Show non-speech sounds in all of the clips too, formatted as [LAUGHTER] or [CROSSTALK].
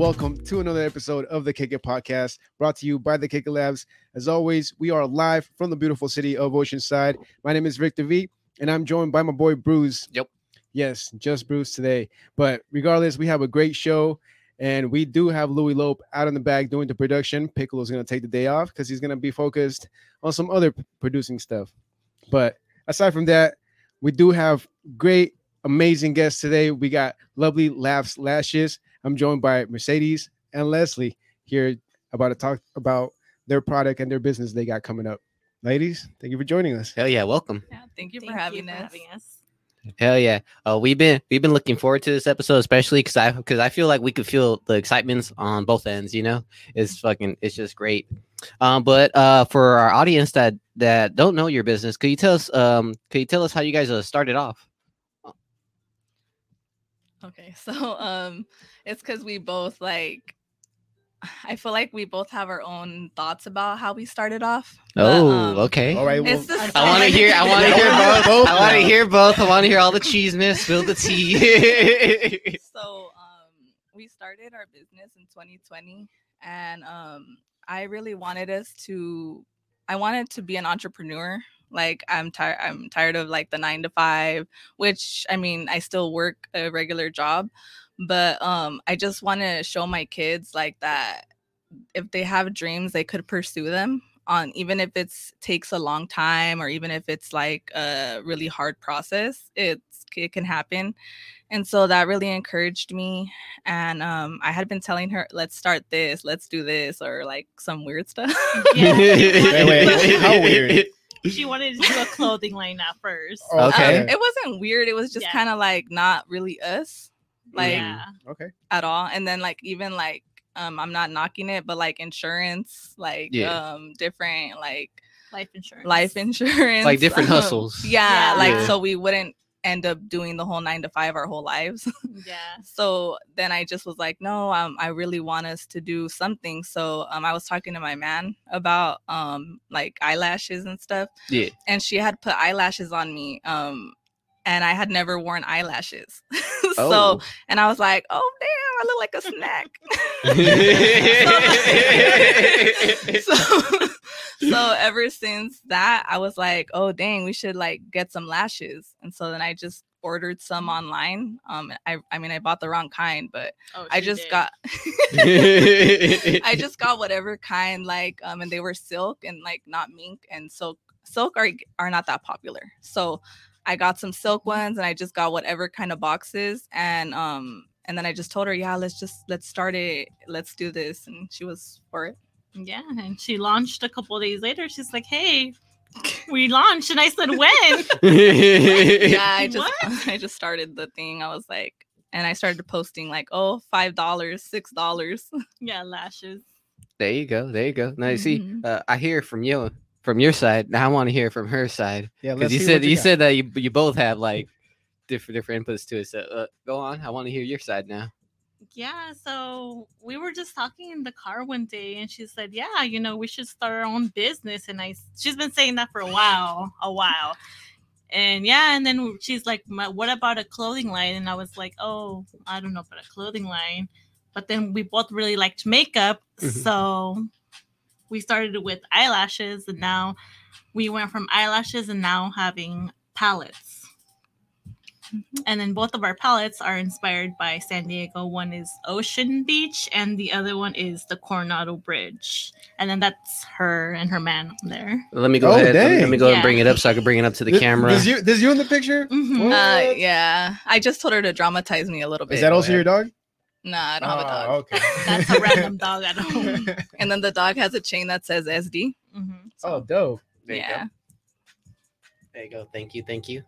Welcome to another episode of the Kick It Podcast, brought to you by the Kick It Labs. As always, we are live from the beautiful city of Oceanside. My name is Victor V, and I'm joined by my boy Bruce. Yep. Yes, just Bruce today. But regardless, we have a great show, and we do have Louis Lope out in the back doing the production. Piccolo's gonna take the day off because he's gonna be focused on some other producing stuff. But aside from that, we do have great, amazing guests today. We got lovely laughs, lashes. I'm joined by Mercedes and Leslie here about to talk about their product and their business they got coming up. Ladies, thank you for joining us. Hell yeah, welcome. Yeah, thank you Thank for having you us. for having us. Hell yeah. Uh, we've been we've been looking forward to this episode, especially because I because I feel like we could feel the excitements on both ends. You know, it's fucking it's just great. Um, but uh, for our audience that that don't know your business, could you tell us um could you tell us how you guys uh, started off? Okay, [LAUGHS] so um, it's because we both like. I feel like we both have our own thoughts about how we started off. but, Oh, um, okay. All right, well, I want to hear. I want to [LAUGHS] hear both. both I want to hear both. I want to hear all the cheese cheesiness. Spill the tea. [LAUGHS] so um we started our business in 2020 and um i really wanted us to i wanted to be an entrepreneur like i'm tired i'm tired of like the nine to five which i mean i still work a regular job but um i just want to show my kids like that if they have dreams they could pursue them on even if it's takes a long time or even if it's like a really hard process it's it can happen and so that really encouraged me and um i had been telling her let's start this let's do this or like some weird stuff Yeah. [LAUGHS] Wait, wait, [LAUGHS] how weird? She wanted to do a clothing line at first. [LAUGHS] Okay. Um, it wasn't weird it was just Yeah. kind of like not really us like yeah. Okay. at all and then like even like um i'm not knocking it but like insurance like Yeah. um different like Life insurance. life insurance Like different um, [LAUGHS] hustles. yeah, Yeah. like Yeah. so we wouldn't end up doing the whole nine to five our whole lives [LAUGHS] Yeah. so then I just was like, no, um, I really want us to do something. So um, I was talking to my man about um, like eyelashes and stuff, Yeah. and she had put eyelashes on me, um, and I had never worn eyelashes. [LAUGHS] so Oh. and I was like, oh damn, I look like a snack. [LAUGHS] so, so [LAUGHS] ever since that, I was like, oh dang, we should like get some lashes. And so then I just ordered some online. Um, I I mean I bought the wrong kind, but Oh, I just did. got [LAUGHS] [LAUGHS] I just got whatever kind like um and they were silk and like not mink and silk silk are are not that popular. So I got some silk ones and I just got whatever kind of boxes and um and then I just told her, yeah, let's just let's start it. Let's do this. And she was for it. Yeah, and she launched a couple days later. She's like, "Hey, we launched," and I said, "When?" [LAUGHS] yeah, I just What? [LAUGHS] I just started the thing. I was like, and I started posting like, oh, five dollars, six dollars. [LAUGHS] yeah, lashes. There you go. There you go. Now you see, Mhm. uh, I hear from you from your side. Now I want to hear from her side Yeah, because you said what you, said that you you both have like different different inputs to it. So uh, go on. I want to hear your side now. Yeah, so we were just talking in the car one day, and she said, "Yeah, you know, we should start our own business." And I, she's been saying that for a while, a while. And yeah, and then she's like, "What about a clothing line?" And I was like, "Oh, I don't know about a clothing line." But then we both really liked makeup, Mhm. so we started with eyelashes, and now we went from eyelashes and now having palettes. And then both of our palettes are inspired by San Diego. One is Ocean Beach, and the other one is the Coronado Bridge. And then that's her and her man on there. Let me go Oh, ahead. Let me, let me go and bring it up so I can bring it up to the This- camera. This you, this you in the picture? Mhm. Uh, yeah, I just told her to dramatize me a little bit. Is that Go also your ahead. dog? Nah, I don't have a Oh, dog. okay. [LAUGHS] That's a random [LAUGHS] dog at home. And then the dog has a chain that says SD. Mhm. oh, dope. There you go. There you go. Thank you. Thank you.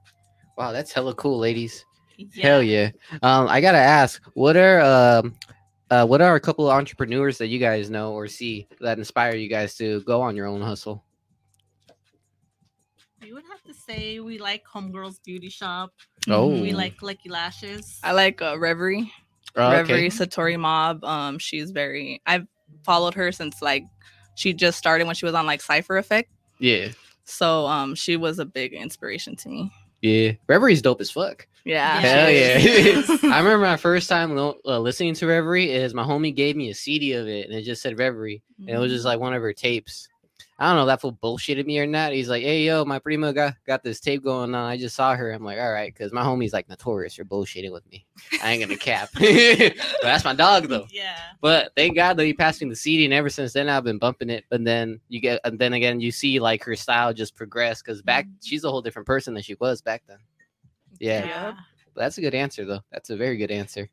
Wow, that's hella cool, ladies. Yeah. Hell yeah. Um, I gotta ask, what are um, uh, what are a couple of entrepreneurs that you guys know or see that inspire you guys to go on your own hustle? We would have to say we like Homegirls Beauty Shop. Oh, We like Lucky Lashes. I like uh, Reverie. Oh, Reverie Satori Mob. Um, she's very. I've followed her since like she just started when she was on like Cypher Effect. Yeah, So um, she was a big inspiration to me. Yeah. Reverie's dope as fuck. Yeah. Hell yeah! [LAUGHS] I remember my first time lo- uh, listening to Reverie is my homie gave me a CD of it, and it just said Reverie, and it was Mm-hmm. just like one of her tapes. I don't know if that fool bullshitted me or not. He's like, "Hey, yo, my prima got got this tape going on. I just saw her." I'm like, "All right," because my homie's like notorious for bullshitting with me. I ain't gonna cap. [LAUGHS] but that's my dog though. [LAUGHS] Yeah. But thank God that he passed me the CD, and ever since then I've been bumping it. But then you get, and then again you see like her style just progress because back mm-hmm. she's a whole different person than she was back then. Yeah. Yeah. That's a good answer, though. That's a very good answer.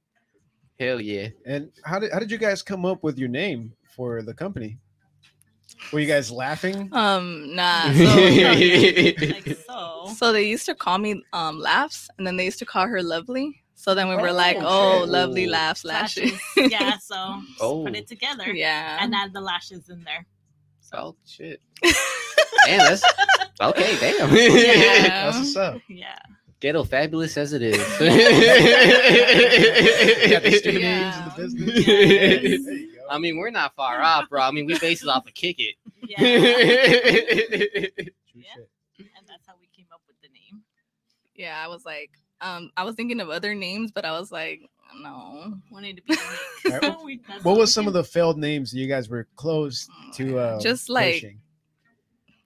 Hell yeah. And how did how did you guys come up with your name for the company? Were you guys laughing? Um, nah. [LAUGHS] So, Like [LAUGHS] so. so they used to call me um laughs, and then they used to call her lovely. So then we were Oh, like, oh, shit. lovely Ooh. laughs, lashes. Lashes. yeah. [LAUGHS] So Oh. put it together. yeah. And add the lashes in there. Oh shit. Damn, that's okay. Damn. Yeah. That's what's up. Yeah. Ghetto fabulous as it is. Got the stupid names in Yeah. the business. Yes. There you go. I mean, we're not far off, bro. I mean, we base it off of kick it. [LAUGHS] Yeah. Yeah. and that's how we came up with the name. yeah, I was like, um, I was thinking of other names, but I was like, no. Wanted to be unique. [LAUGHS] Alright, We- What how was some of the failed names you guys were close to? Uh, Just like- pushing?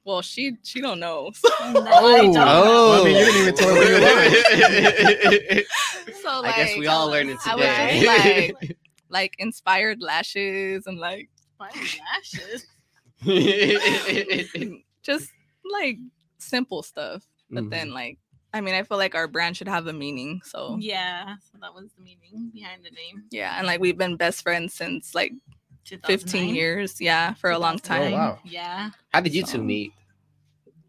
Well, she she don't know. [LAUGHS] So, No, I don't know. Well, I mean, you didn't even tell her where you so I guess we all learned it I was today. just like, like inspired lashes and like Fine lashes. [LAUGHS] [LAUGHS] just like simple stuff. But then Mm-hmm. like I mean, I feel like our brand should have a meaning. So Yeah, so that was the meaning behind the name. yeah, and like we've been best friends since like 15 years. Yeah, for a long 2009. time. wow. Yeah. How did you two meet?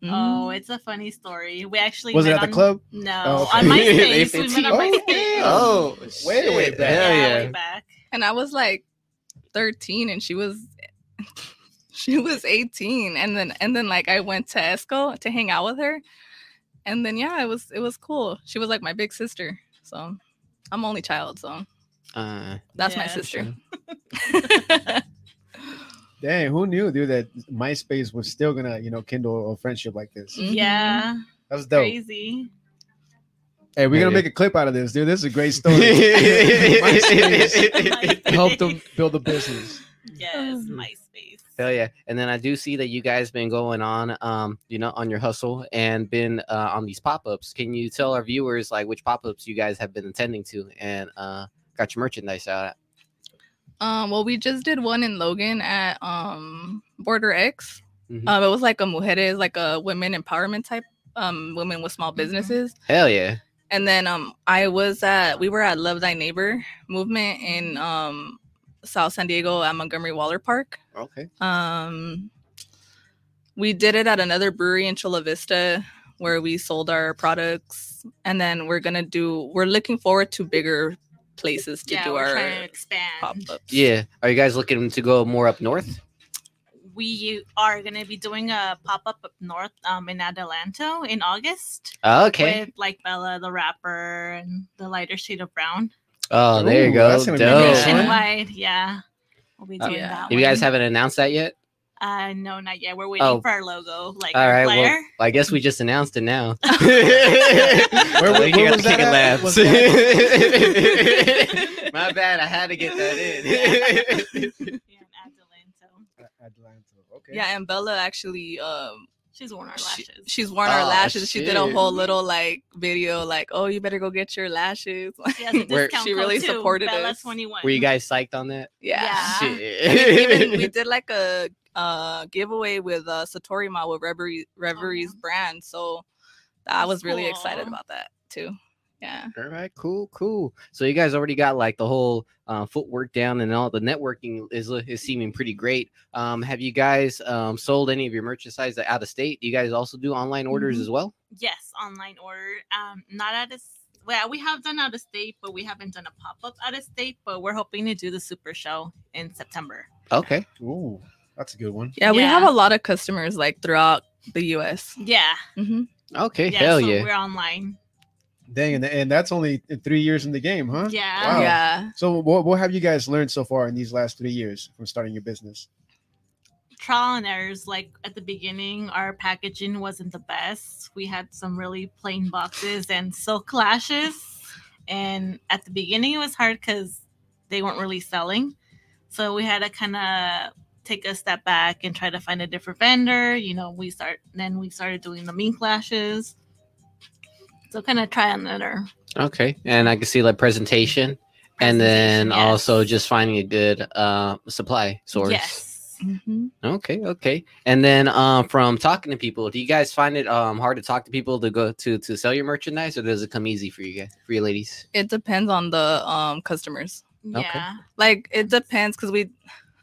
Oh, it's a funny story. We actually Was it met at the club? No, Oh, okay. on [LAUGHS] They MySpace. we met on Oh, MySpace. damn. Oh, Way, way shit. back. Hell way yeah. back. And I was like 13 and she was [LAUGHS] she was 18 and then and then like I went to Esco to hang out with her and then yeah it was it was cool she was like my big sister so I'm only child so Uh, that's my Yeah. sister [LAUGHS] Dang, who knew, dude, that MySpace was still gonna, you know, kindle a friendship like this? Yeah, That's dope. crazy. Hey, we're Yeah. gonna make a clip out of this, dude. This is a great story. MySpace. [LAUGHS] [LAUGHS] Help them build a business. Yes, MySpace. Hell yeah! And then I do see that you guys been going on, um, you know, on your hustle and been uh, on these pop ups. Can you tell our viewers like which pop ups you guys have been attending to and uh, got your merchandise out at? um well we just did one in Logan at um Border X Mhm. um it was like a mujeres like a women empowerment type um women with small Mhm. businesses Hell yeah! And then um I was at we were at Love Thy Neighbor movement in um South San Diego at Montgomery Waller Park. Okay. Um we did it at another brewery in Chula Vista where we sold our products and then we're gonna do we're looking forward to bigger places to yeah, do we're our to expand. pop-ups. Yeah. Are you guys looking to go more up north? We are gonna be doing a pop up up north, um, in Adelanto in August. Okay. With like Bella the rapper and the lighter shade of brown. Oh, there you go. that's gonna be nice. Yeah. Nationwide, yeah. We'll be Uh, doing yeah. that. You guys haven't announced that yet? Uh, no, not yet. We're waiting Oh. for our logo, like all right. our. Well. I guess we just announced it now. [LAUGHS] Where, Oh, where, you where was the that kicking at? laughs. Was [LAUGHS] that- My bad. I had to get that in. [LAUGHS] yeah, in Adelanto. Atlanta. Okay. Yeah, and Bella actually um She's worn our she- lashes. she's worn our Oh, lashes. She did a whole little like video like, "Oh, you better go get your lashes." [LAUGHS] She has a Where- She really too, supported Bella us. 21. Were you guys psyched on that? yeah. Yeah. [LAUGHS] Shit. We, even, we did like a uh giveaway with uh Satori Ma with Reverie Reverie's Oh. brand. So I was That's really excited about that too. Yeah. All right, cool, cool. So you guys already got like the whole uh, footwork down, and all the networking is is seeming pretty great. Um, have you guys um, sold any of your merchandise out of state? Do you guys also do online orders Mhm. as well? Yes, online order. Um, not out of well, we have done out of state, but we haven't done a pop up out of state. But we're hoping to do the super show in September. Okay. Ooh, that's a good one. Yeah, we have a lot of customers like throughout the US. Yeah, hmm Okay. yeah. Hell so yeah. we're online. Dang, and, and that's only three years in the game, huh? Yeah, Wow. Yeah. So what, what have you guys learned so far in these last three years from starting your business? trial and errors. Like at the beginning, our packaging wasn't the best. We had some really plain boxes and silk lashes. And at the beginning, it was hard because they weren't really selling. So we had to kind of take a step back and try to find a different vendor. You know, we start then we started doing the mink lashes. So kind of try on another. Okay, and I can see like presentation, and then yes. also just finding a good uh supply source. Yes. Mhm. Okay, okay. And then um from talking to people, do you guys find it um hard to talk to people to go to to sell your merchandise or does it come easy for you guys for you ladies? It depends on the um customers. Yeah. Like it depends because we.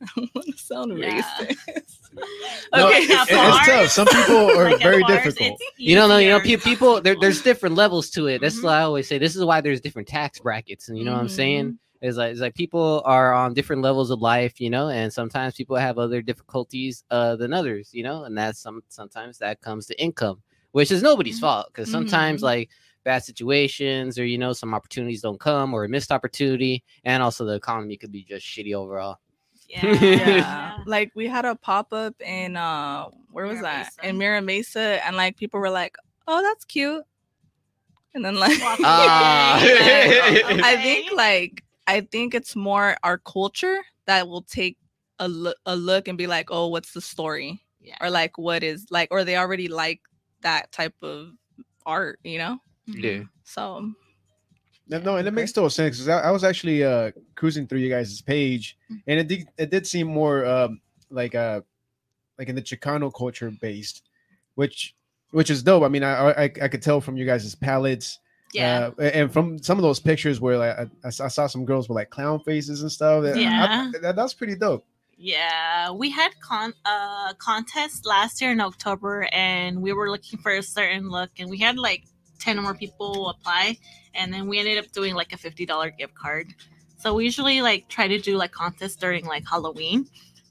I don't want to sound Yeah. racist. [LAUGHS] [LAUGHS] No, okay, it- At it's tough. Some people [LAUGHS] are like very difficult. it's You know, no, you know, pe- people there, there's different levels to it. That's Mhm. what I always say. This is why there's different tax brackets, and you know what I'm saying? Mm-hmm. Like, it's like people are on different levels of life, you know, and sometimes people have other difficulties uh than others, you know, and that's some sometimes that comes to income, which is nobody's Mhm. fault because sometimes Mhm. like bad situations or you know some opportunities don't come or a missed opportunity, and also the economy could be just shitty overall. Yeah. yeah [LAUGHS] like we had a pop-up in uh where was Mira that Mesa. in Mira Mesa and like people were like oh that's cute and then like Walk [LAUGHS] Ah. like, [LAUGHS] I think like I think it's more our culture that will take a look a look and be like oh what's the story yeah. or like what is like or they already like that type of art you know Yeah. so No, no, and it makes total sense because I, I was actually uh cruising through you guys' page, Mm. and it did it did seem more um like uh like in the Chicano culture based, which which is dope. I mean, I I, I could tell from you guys' palettes, yeah. uh, and from some of those pictures where like I, I saw some girls with like clown faces and stuff. I- Yeah. that, that's pretty dope. Yeah, we had con uh contest last year in October, and we were looking for a certain look, and we had like ten more people apply, and then we ended up doing like a fifty dollar gift card. So we usually like try to do like contests during like Halloween.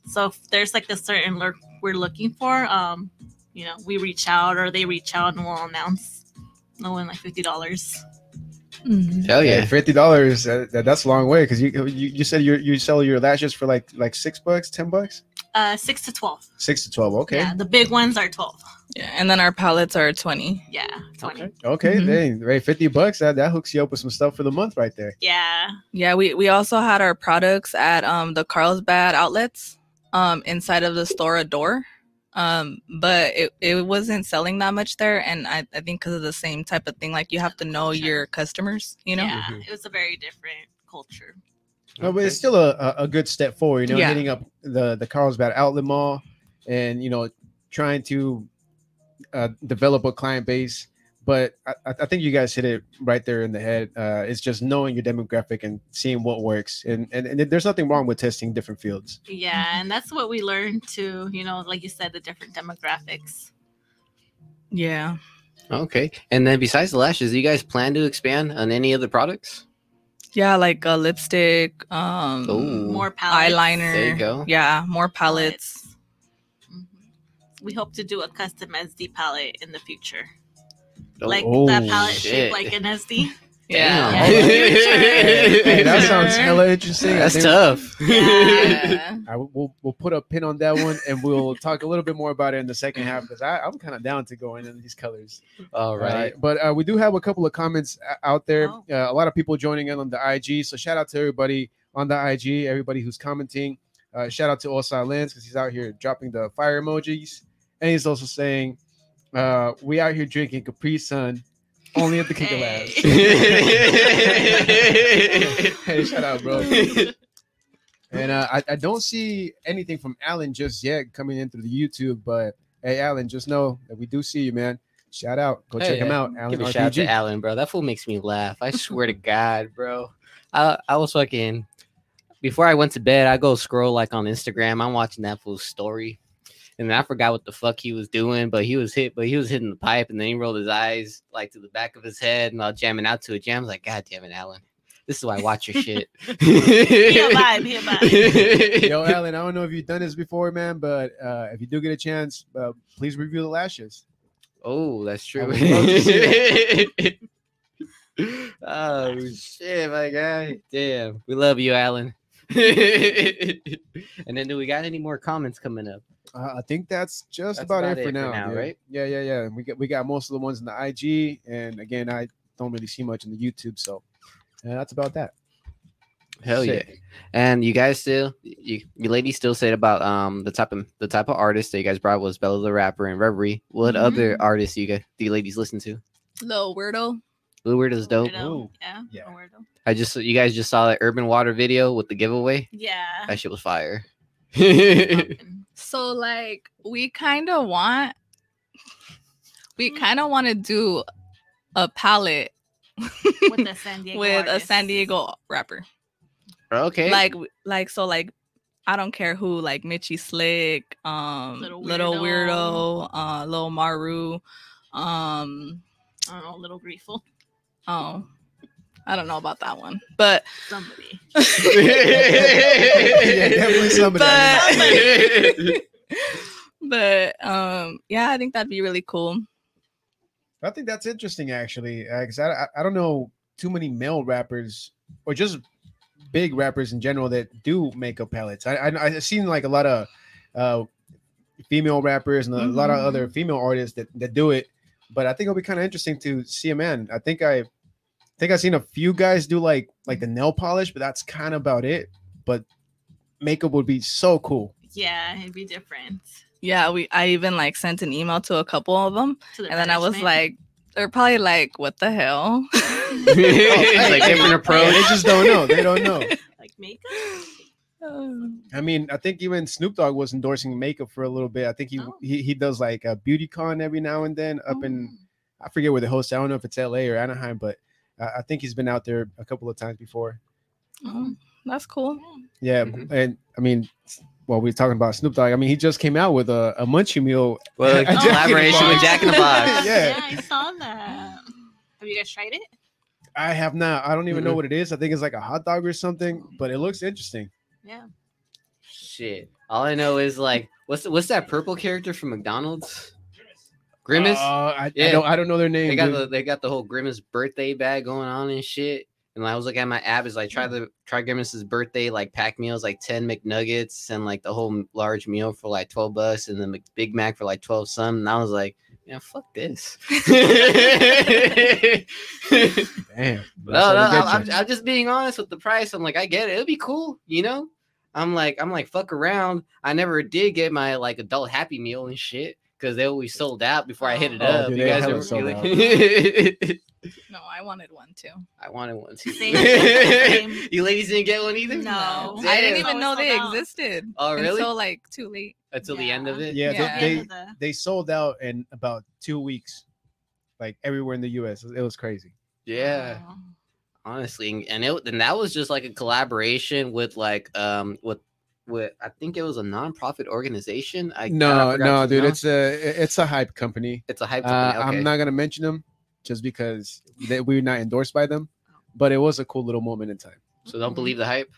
So if there's like a certain look we're looking for, um, you know, we reach out or they reach out and we'll announce. No one like fifty dollars. mhm. Hell Yeah, yeah. fifty dollars. That, that- that's a long way because you, you you said you you sell your lashes for like like six bucks, ten bucks, Uh, six to twelve. six to twelve. Okay, Yeah, the big ones are twelve. yeah and then our palettes are 20 Yeah, twenty. Okay. okay, Mhm. dang, right, fifty bucks. That that hooks you up with some stuff for the month right there. Yeah. Yeah, we we also had our products at um the Carlsbad outlets um inside of the store a door. Um but it, it wasn't selling that much there and I, I think because of the same type of thing like you have to know your customers, you know? Yeah, Mhm. it was a very different culture. No, but it's still a, a, a good step forward, you know, Yeah. hitting up the the Carlsbad outlet mall and you know trying to uh, develop a client base. But I, I I think you guys hit it right there in the head. Uh, it's just knowing your demographic and seeing what works, and, and and there's nothing wrong with testing different fields. Yeah, and that's what we learned too. You know, like you said, the different demographics. Yeah. Okay. And then besides the lashes, do you guys plan to expand on any other products? Yeah, like a lipstick, um Ooh. More palettes. eyeliner. There you go. Yeah, more palettes. Mhm. We hope to do a custom SD palette in the future, Oh, like oh, that palette shit. shaped like an SD. [LAUGHS] Yeah. Damn. Hey, that sounds hella interesting. That's think- tough. Yeah. I, we'll we'll put a pin on that one, and we'll talk a little bit more about it in the second half because I'm kind of down to going in these colors. All right. Right. But uh, we do have a couple of comments uh, out there. Oh. Uh, a lot of people joining in on the IG. So shout out to everybody on the IG, everybody who's commenting. Uh, shout out to Osai Lens because he's out here dropping the fire emojis. And he's also saying, uh, we out here drinking Capri Sun only at the Kick It Labs. [LAUGHS] hey, shout out, bro. [LAUGHS] And uh, I, I don't see anything from Alan just yet coming in through the YouTube, but hey, Alan, just know that we do see you, man. Shout out. Go Hey, check him out. Alan Give a shout out to Alan, bro. That fool makes me laugh. I swear to God, bro. I I was fucking before I went to bed. I go scroll like on Instagram. I'm watching that fool's story, and then I forgot what the fuck he was doing. But he was hit. But he was hitting the pipe, and then he rolled his eyes like to the back of his head, and I was jamming out to a jam. I was like, God damn it, Alan. This is why I watch your shit. [LAUGHS] Be a vibe, be a vibe. [LAUGHS] Yo, Alan, I don't know if you've done this before, man, but uh, if you do get a chance, uh, please review the lashes. Oh, that's true. would love to see [LAUGHS] oh shit, my guy. Damn. We love you, Alan. [LAUGHS] and then do we got any more comments coming up? Uh, I think that's just That's about, about it for it for now, now, right? Yeah, yeah, yeah. We got we got most of the ones in the IG, and again, I don't really see much in the YouTube, so yeah, that's about that. Hell Sick. yeah! And you guys still, you, you ladies still said about um the type of the type of artist that you guys brought was Bella the rapper and Reverie. What other Mhm. artists you guys, do you ladies listen to? Little weirdo. Blue Weird is dope. Weirdo. Yeah. Yeah. a weirdo. I just you guys just saw that Urban Water video with the giveaway. Yeah. That shit was fire. [LAUGHS] So like we kind of want we Mm. kind of want to do a palette with the San [LAUGHS] Diego. with a artist. San Diego rapper. okay. Like like so like I don't care who like Mitchy Slick, um Little Little Weirdo, Weirdo. uh Lil Maru, um I don't know, little grateful. Oh I don't know about that one. But Somebody. Yeah, definitely somebody. but, but um yeah, I think that'd be really cool. I think that's interesting, actually, because I, I I don't know too many male rappers or just big rappers in general that do makeup palettes. I I I've seen like a lot of uh female rappers and a lot of other female artists that that do it, but I think it'll be kind of interesting to see a man. I think I think I've seen a few guys do like like the nail polish, but that's kind of about it. But makeup would be so cool. Yeah, it'd be different. Yeah, we I even like sent an email to a couple of them To their and then I was like they're probably like what the hell? [LAUGHS] [LAUGHS] [LAUGHS] it's like different Yeah, approach. they just don't know. They don't know. like makeup. Um, I mean, I think even Snoop Dogg was endorsing makeup for a little bit. I think he Oh. he, he does like a beauty con every now and then up in Oh. I forget where the host. I don't know if it's L.A. or Anaheim, but I, I think he's been out there a couple of times before. oh, that's cool. Yeah, Mhm. and I mean, well, we're talking about Snoop Dogg. I mean, he just came out with a, a Munchie Meal. Well, [LAUGHS] a Jack collaboration with Jack in the Box. [LAUGHS] Yeah. yeah, I saw that. Have you guys tried it? I have not. I don't even know Mhm. what it is. I think it's like a hot dog or something, but it looks interesting. Yeah. Shit. All I know is like, what's what's that purple character from McDonald's? Grimace. Uh, I, I Yeah. don't. I don't know their name. they got dude. the they got the whole Grimace birthday bag going on and shit. And I was looking at my app, is like try the try Grimace's birthday like pack meals, like ten McNuggets and like the whole large meal for like twelve bucks, and the Big Mac for like twelve some. And I was like, yeah, fuck this. [LAUGHS] Damn. No, no, I'm, I'm. I'm just being honest with the price. I'm like, I get it. It'll be cool, you know. I'm like, I'm like, fuck around. I never did get my like adult Happy Meal and shit because they always sold out before I hit it Oh, up. dude, you guys hella ever? sold you [LAUGHS] No, I wanted one too. I wanted one too. Same, same. [LAUGHS] you ladies didn't get one either. No. I didn't even know they out. existed. Oh, really? Until like too late. until the end of it. Yeah, Yeah. They, they the- they sold out in about two weeks, like everywhere in the U.S. It was crazy. Yeah. Oh. honestly and- and it and that was just like a collaboration with like um with with i think it was a non-profit organization i No, I no, to- dude, it's a it's a hype company. it's a hype Uh, company. okay. I'm not gonna mention them just because they, we're not endorsed by them, but it was a cool little moment in time. so don't believe the hype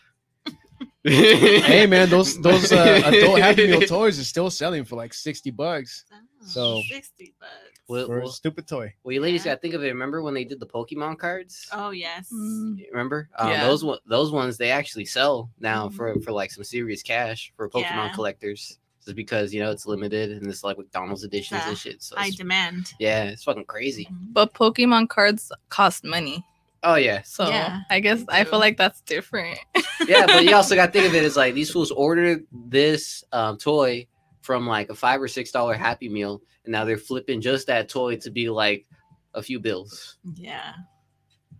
[LAUGHS] hey man, those [LAUGHS] those uh, adult Happy Meal toys are still selling for like sixty bucks Oh, So- 60 bucks. Well, for a stupid toy. well, you ladies Yeah. got to think of it remember when they did the pokemon cards Oh, yes. Mm. Remember um, Yeah. those those ones they actually sell now for for like some serious cash for pokemon Yeah. collectors just because you know it's limited and it's like mcdonald's editions Uh, and shit so I demand. yeah it's fucking crazy But Pokemon cards cost money. oh yeah So Yeah, I guess I feel like that's different. yeah, but you [LAUGHS] also got to think of it as like these fools ordered this um, toy from like a five or six dollar Happy Meal, and now they're flipping just that toy to be like a few bills. Yeah.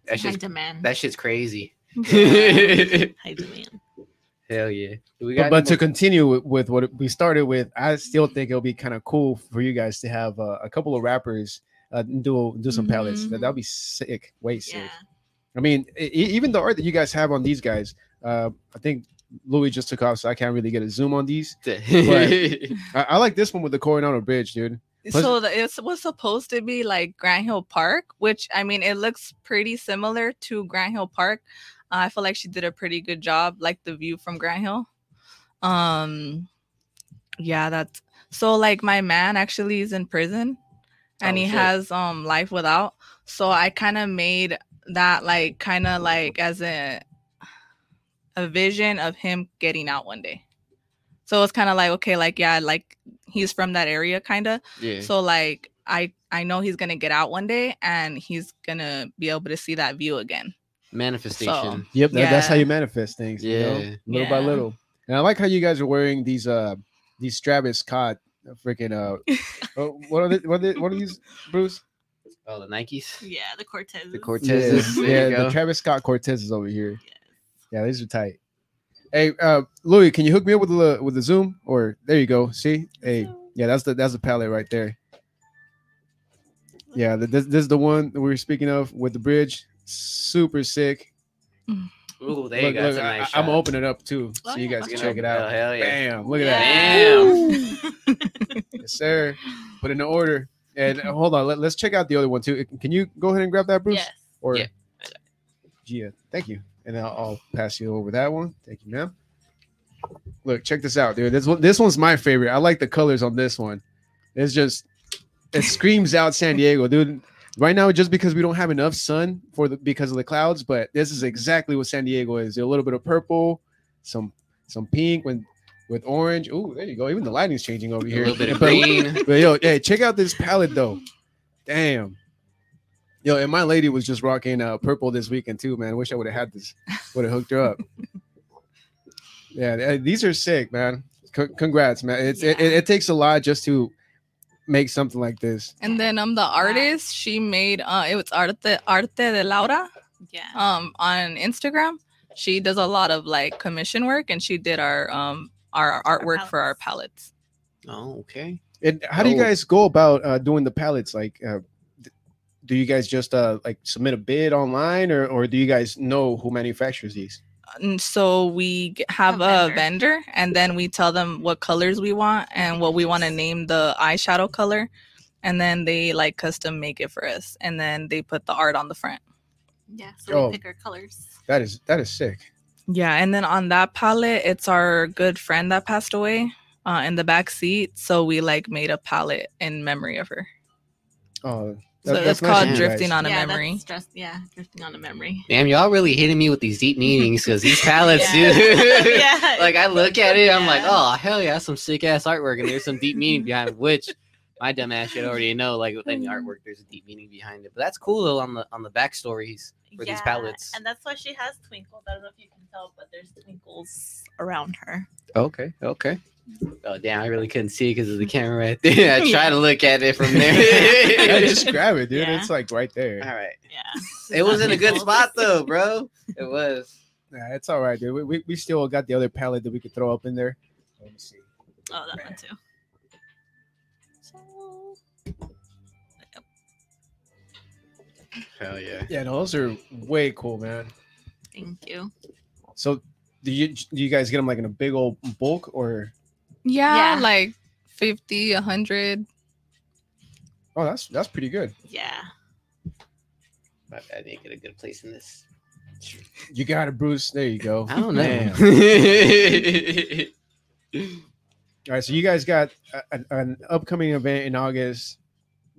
That High shit's demand. that shit's crazy. High demand. [LAUGHS] Hell yeah! Do we But, got but any to continue with, with what we started with, I still think it'll be kind of cool for you guys to have uh, a couple of rappers uh, do do some palettes. That Mhm. that'd be sick, way sick. Yeah. I mean, e- even the art that you guys have on these guys, uh, I think Louis just took off, so I can't really get a zoom on these. [LAUGHS] I, I like this one with the Coronado Bridge, dude. Plus- so the, it was supposed to be like Grant Hill Park, which I mean, it looks pretty similar to Grant Hill Park. Uh, I feel like she did a pretty good job, like the view from Grant Hill. Um, yeah, that's so. Like my man actually is in prison, and Oh, he shit. has um life without. So I kind of made that like kind of like as a a vision of him getting out one day. So it's kind of like okay, like yeah, like he's from that area, kind of. Yeah. So like I I know he's gonna get out one day and he's gonna be able to see that view again. Manifestation. Yep, that, that's how you manifest things. you know, Yeah. little by little. And I like how you guys are wearing these uh these Travis Scott freaking uh oh, [LAUGHS] what are they, what are they, what are these Bruce? Oh, the Nikes. Yeah, the Cortez. The Yeah, Cortezes. There yeah the. Travis Scott Cortez is over here. Yeah, these are tight. Hey, uh Louis, can you hook me up with the with the Zoom? Or there you go. See? Hey, yeah, that's the that's the palette right there. Yeah, th- this, this is the one that we were speaking of with the bridge. Super sick. Ooh, there you Look, go. look, a nice I, am gonna open it up too, so Oh, you yeah, guys can check it out. Oh, hell yeah. Bam! Look at that. Damn. Yes, sir. Put in the order. And uh, hold on, let, us check out the other one too. Can you go ahead and grab that, Bruce? Yes. Or Yeah. Gia, thank you. And I'll, I'll pass you over that one. Thank you, ma'am. Look, check this out, dude. This one, this one's my favorite. I like the colors on this one. It's just, it screams out San Diego, dude. Right now, just because we don't have enough sun for the because of the clouds, but this is exactly what San Diego is. A little bit of purple, some some pink, when with orange. Oh, there you go. Even the lighting's changing over here. A little bit of But- but yo, hey, check out this palette though. Damn. Yo, and my lady was just rocking uh purple this weekend too, man. I Wish I would have had this. Would have hooked her up. [LAUGHS] yeah, these are sick, man. C- congrats, man. It's it, it, it takes a lot just to make something like this. And then um the artist she made uh it was arte arte de Laura Yeah. um on Instagram. She does a lot of like commission work and she did our um our artwork for our palettes. Oh, okay. And how do you Oh. guys go about uh, doing the palettes? Like, uh, d- do you guys just uh, like submit a bid online, or or do you guys know who manufactures these? And so we have A a vendor. vendor and then we tell them what colors we want and what we want to name the eyeshadow color and then they like custom make it for us and then they put the art on the front. Yeah. So Oh. we pick our colors. That is that is sick. Yeah, and then on that palette, it's our good friend that passed away uh, in the back seat. So we like made a palette in memory of her. Oh, So that- it's called Drifting guys. on a yeah, Memory. That's just, yeah, drifting on a memory. Damn, y'all really hitting me with these deep meanings because these [LAUGHS] palettes, Yeah. dude. [LAUGHS] [LAUGHS] Yeah. like I look at it, I'm like, oh hell yeah, some sick ass artwork, and there's some deep meaning behind it, which my dumb ass should already know. Like with any artwork, there's a deep meaning behind it. But that's cool though on the on the backstories for these palettes. And that's why she has twinkles. I don't know if you can tell, but there's twinkles around her. Okay, okay. Oh damn, I really couldn't see because of the camera right there. [LAUGHS] I try to look at it from there. [LAUGHS] Yeah, just [LAUGHS] grab it, dude. Yeah. It's like right there. All right. Yeah. It was in a good spot though, bro. It was. Yeah, it's all right, dude. We, we, we still got the other palette that we could throw up in there. Let me see. Oh, that one too. Hell yeah. Yeah, no, those are way cool, man. thank you. So, do you do you guys get them like in a big old bulk or? Yeah, Yeah. like 50, 100. Oh, that's that's pretty good. Yeah. My I didn't get a good place in this. You got it, Bruce. There you go. I don't know. [LAUGHS] All right, so you guys got a, an- an upcoming event in August,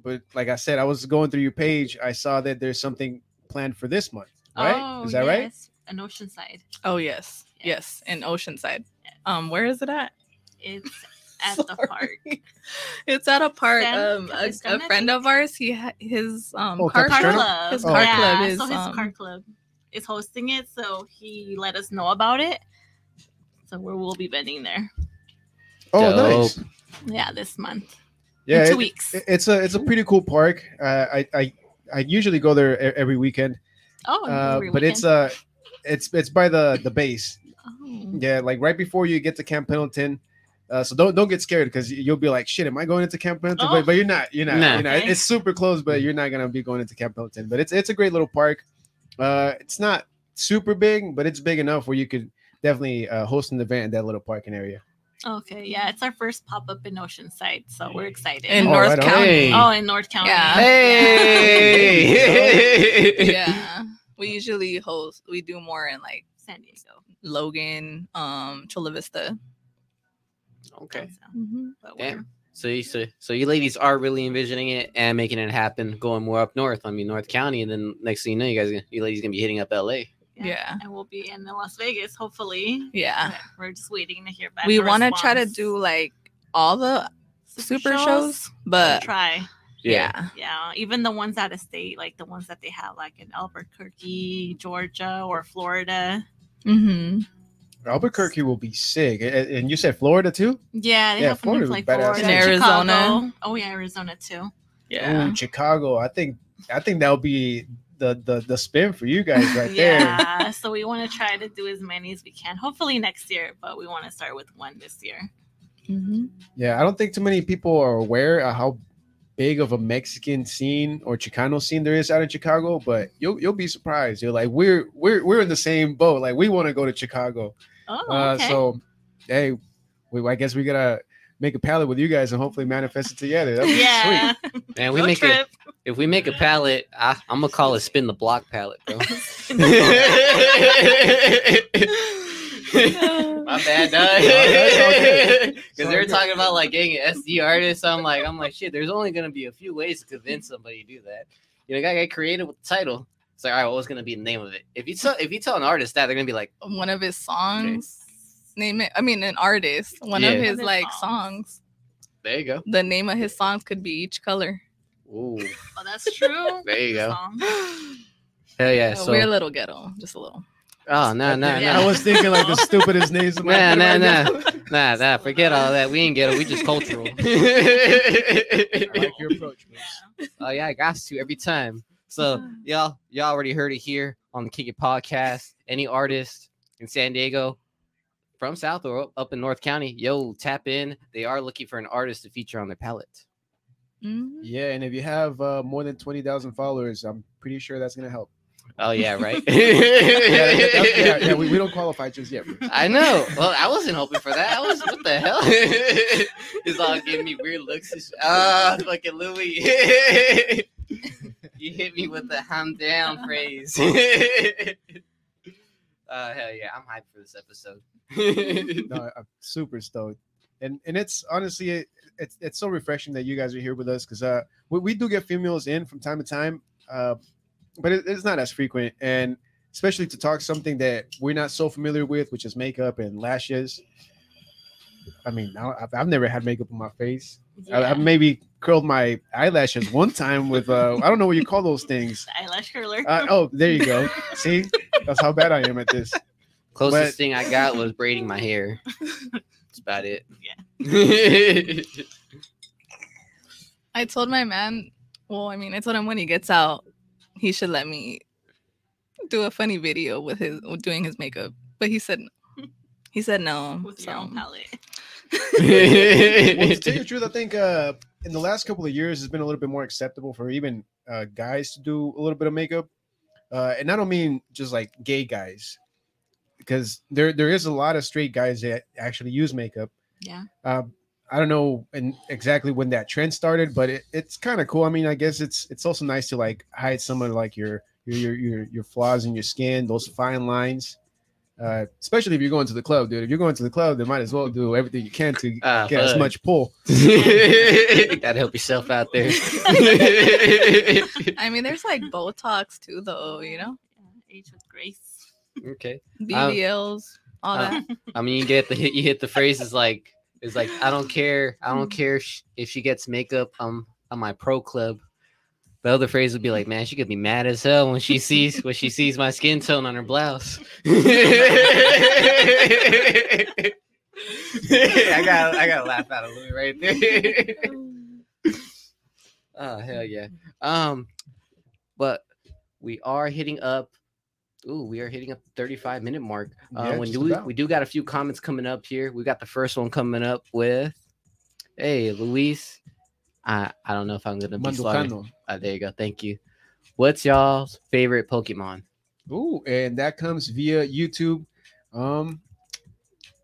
but like I said, I was going through your page. I saw that there's something planned for this month, right? Oh, Is that right? yes, An Oceanside. Oh, yes. Yes. Yes, in Oceanside. Yes. Um, Where is it at? It's [LAUGHS] at the park. It's at a park. San Um, a, Capistrano, a I friend of ours, he ha- his um Oh, car Car club. His Oh. car yeah, club is so his um, car club is hosting it, so he let us know about it. So we will be vending there. Oh, Dope. nice. Yeah, this month. Yeah, in two it- weeks. it- it's a it's a pretty cool park. Uh, I I I usually go there every weekend, oh, uh, every but it's weekend. uh it's it's by the the base. Oh. Yeah, like right before you get to Camp Pendleton. Uh, so don't don't get scared because you'll be like, shit, am I going into Camp Pendleton? Oh. But, but you're not. You're not. Nah. You're not. Okay. It's super close, but you're not gonna be going into Camp Pendleton. But it's it's a great little park. Uh, it's not super big, but it's big enough where you could definitely uh, host an event in that little parking area. Okay, yeah, it's our first pop up in Oceanside, so we're excited. in Oh, North right. County. Hey. oh, in North County. Yeah. Hey. [LAUGHS] yeah. We usually host. We do more in like San Diego. Logan, um, Chula Vista. Okay. Mm-hmm. Damn. So you so, so you ladies are really envisioning it and making it happen, going more up north. I mean North County, and then next thing you know, you guys you ladies gonna be hitting up LA. Yeah. And we'll be in Las Vegas, hopefully. Yeah. We're just waiting to hear back. We want to try to do like all the super shows, but try. yeah. Yeah, even the ones out of state, like the ones that they have, like in Albuquerque, Georgia, or Florida. Mm-hmm. Albuquerque will be sick. A- a- And you said Florida too? Yeah, they Yeah, have them in Florida like was badass. Florida, In Arizona. Chicago. Oh yeah, Arizona too. Yeah. Ooh, Chicago. I think I think that'll be the the the spin for you guys right [LAUGHS] there. yeah, so we want to try to do as many as we can. Hopefully next year, but we want to start with one this year. Mm-hmm. Yeah, I don't think too many people are aware of how big of a Mexican scene or Chicano scene there is out in Chicago, but you'll you'll be surprised. You're like, we're we're we're in the same boat. Like we want to go to Chicago. Oh, Uh, so hey, we, I guess we gotta make a palette with you guys and hopefully manifest it together. That'd be yeah, [LAUGHS] Man, we Road make a if we make a palette, I, I'm gonna call it spin the block palette, bro. [LAUGHS] [LAUGHS] My bad, that's all good. dog. Because they were talking about like getting an SD artist. I'm like, I'm like, shit. There's only gonna be a few ways to convince somebody to do that. You know, gotta get creative with the title. It's like, all right, what was gonna be the name of it? If you tell if you tell an artist that, they're gonna be like, oh, One of his songs. Name it. I mean, an artist. One Yeah. of his like songs. songs. there you go. The name of his songs could be each color. Ooh, Oh, that's true. [LAUGHS] there you go. Hell yeah. So So, we're a little ghetto, just a little. oh no, no, Yeah. I was thinking like the stupidest names. in my Nah, head nah, right now. [LAUGHS] nah, nah. Forget all that. We ain't get it. We just cultural. [LAUGHS] I like your approach. Bruce. Oh yeah, I got to every time. So y'all, y'all already heard it here on the Kick It podcast. Any artist in San Diego, from South or up in North County, yo, tap in. They are looking for an artist to feature on their palette. Mhm. Yeah, and if you have uh, more than twenty thousand followers, I'm pretty sure that's gonna help. Oh yeah, right. [LAUGHS] Yeah, that- that- yeah, yeah, we, we don't qualify just yet. I know. Well, I wasn't hoping for that. I was what the hell? [LAUGHS] It's all giving me weird looks. and sh- Ah, fucking Louis. [LAUGHS] you hit me with the "I'm [LAUGHS] down" phrase. [LAUGHS] uh, hell yeah, I'm hyped for this episode. [LAUGHS] no, I'm super stoked, and and it's honestly it, it's it's so refreshing that you guys are here with us because uh we, we do get females in from time to time, uh, but it, it's not as frequent, and especially to talk something that we're not so familiar with, which is makeup and lashes. I mean, I, I've, I've never had makeup on my face. I, Yeah. I've maybe curled my eyelashes one time with uh I don't know what you call those things. [LAUGHS] eyelash curler. Uh, oh, there you go. See, that's how bad I am at this. Closest But- thing I got was braiding my hair. That's about it. [LAUGHS] Yeah. [LAUGHS] I told my man, well, I mean, I told him when he gets out, he should let me do a funny video with his doing his makeup. But he said no. He said no. with your own so- palette. well, to tell you the truth, I think uh, in the last couple of years, it's been a little bit more acceptable for even uh, guys to do a little bit of makeup, uh, and I don't mean just like gay guys, because there there is a lot of straight guys that actually use makeup. Yeah. Uh, I don't know and exactly when that trend started, but it, it's kind of cool. I mean, I guess it's it's also nice to like hide some of like your your your your, your flaws in your skin, those fine lines. Uh, especially if you're going to the club, dude. If you're going to the club, they might as well do everything you can to Ah, get as much pull. [LAUGHS] Gotta help yourself out there. [LAUGHS] [LAUGHS] I mean, there's like Botox too, though. You know, age with grace. okay. BBLs, all uh, that. I mean, you get the hit. You hit the phrases like it's like I don't care. I don't care if she gets makeup. Um, on my pro club. The other phrase would be like, "Man, she could be mad as hell when she sees when she sees my skin tone on her blouse." [LAUGHS] I got I got to laugh out of Louis right there. [LAUGHS] oh hell yeah. Um, but we are hitting up. Ooh, we are hitting up the 35 minute mark. Uh, Yeah, when just do we, we do got a few comments coming up here. We got the first one coming up with, "Hey, Luis, I I don't know if I'm gonna be. Manducano. Uh, there you go. Thank you. What's y'all's favorite Pokemon? Ooh, and that comes via YouTube. Um,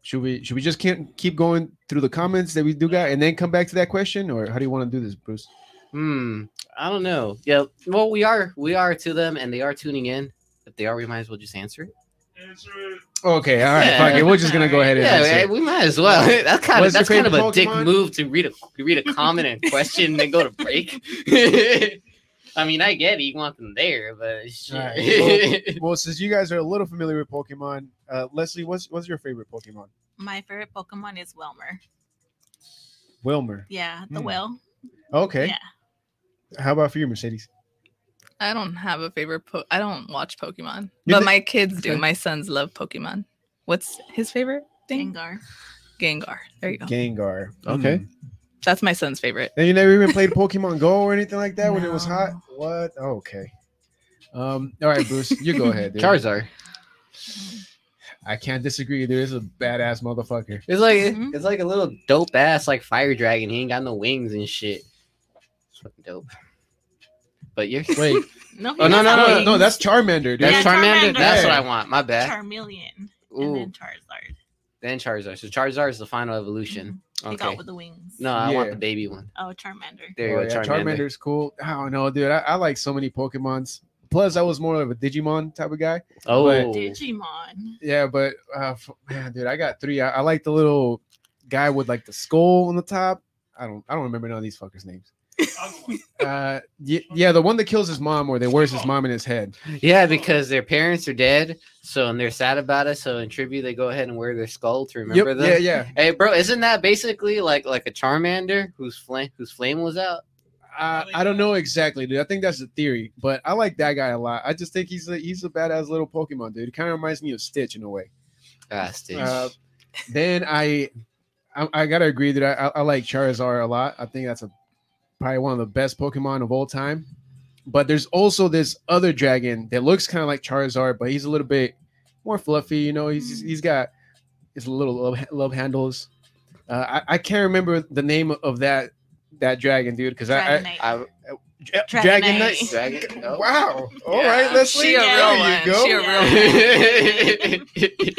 should we should we just keep keep going through the comments that we do got and then come back to that question, or how do you want to do this, Bruce? Hmm. I don't know. Yeah. Well, we are we are to them, and they are tuning in. If they are, we might as well just answer it. Okay, all right, Yeah. fuck it. We're just gonna go ahead and Yeah, answer. we might as well. [LAUGHS] That's kind of What's your that's kind of a favorite dick move to read a read a comment and question and then go to break. [LAUGHS] I mean, I get it. You want them there, but shit. Alright, [LAUGHS] Well, since you guys are a little familiar with Pokemon, uh, Leslie, what's what's your favorite Pokemon? My favorite Pokemon is Wailmer. Wailmer. Yeah, the Hmm. whale. Okay. Yeah. How about for you, Mercedes? I don't have a favorite. Po- I don't watch Pokemon, You but thi- my kids do. Okay. My sons love Pokemon. What's his favorite thing? Gengar. Gengar. There you go. Gengar. Okay. Hmm. That's my son's favorite. And you never even played [LAUGHS] Pokemon Go or anything like that when it was hot? What? Oh, okay. Um. All right, Bruce, you go [LAUGHS] ahead. Dude. Charizard. I can't disagree. There is a badass motherfucker. It's like Mhm. it's like a little dope ass like fire dragon. He ain't got no wings and shit. It's fucking dope. But you're Wait. [LAUGHS] No, oh no does no no wings. no. That's Charmander, dude. that's Yeah, Charmander. Charmander. That's what I want. My bad. Charmeleon. And Ooh, then Charizard. then Charizard. So Charizard is the final evolution. He Okay. got with the wings. No, I want the baby one. Oh, Charmander. There you Oh, go, yeah, Charmander. Charmander's cool. I don't know, dude. I, I like so many Pokemons. Plus, I was more of a Digimon type of guy. Oh, But- Digimon. Yeah, but uh, man, dude, I got three. I, I like the little guy with like the skull on the top. I don't, I don't remember none of these fuckers' names. [LAUGHS] Uh, yeah, yeah, the one that kills his mom or that wears his mom in his head. yeah, because their parents are dead, so and they're sad about it. So in tribute, they go ahead and wear their skull to remember Yep, them. yeah, yeah. Hey, bro, isn't that basically like like a Charmander whose flame whose flame was out? I, I don't know exactly, dude. I think that's a theory, but I like that guy a lot. I just think he's a he's a badass little Pokemon, dude. Kind of reminds me of Stitch in a way. Ah, Stitch. Uh, then I, I, I gotta agree that I, I, I like Charizard a lot. I think that's a probably one of the best Pokemon of all time. But there's also this other dragon that looks kind of like Charizard, but he's a little bit more fluffy. You know, he's he's got his little love, love handles. Uh, I, I can't remember the name of that that dragon, dude, because I, I Dragonite. I, Dra- Dragonite. Dragonite. Dragon- oh. Wow. All Yeah. right, Leslie. She a Yeah. real there one. you go. She a real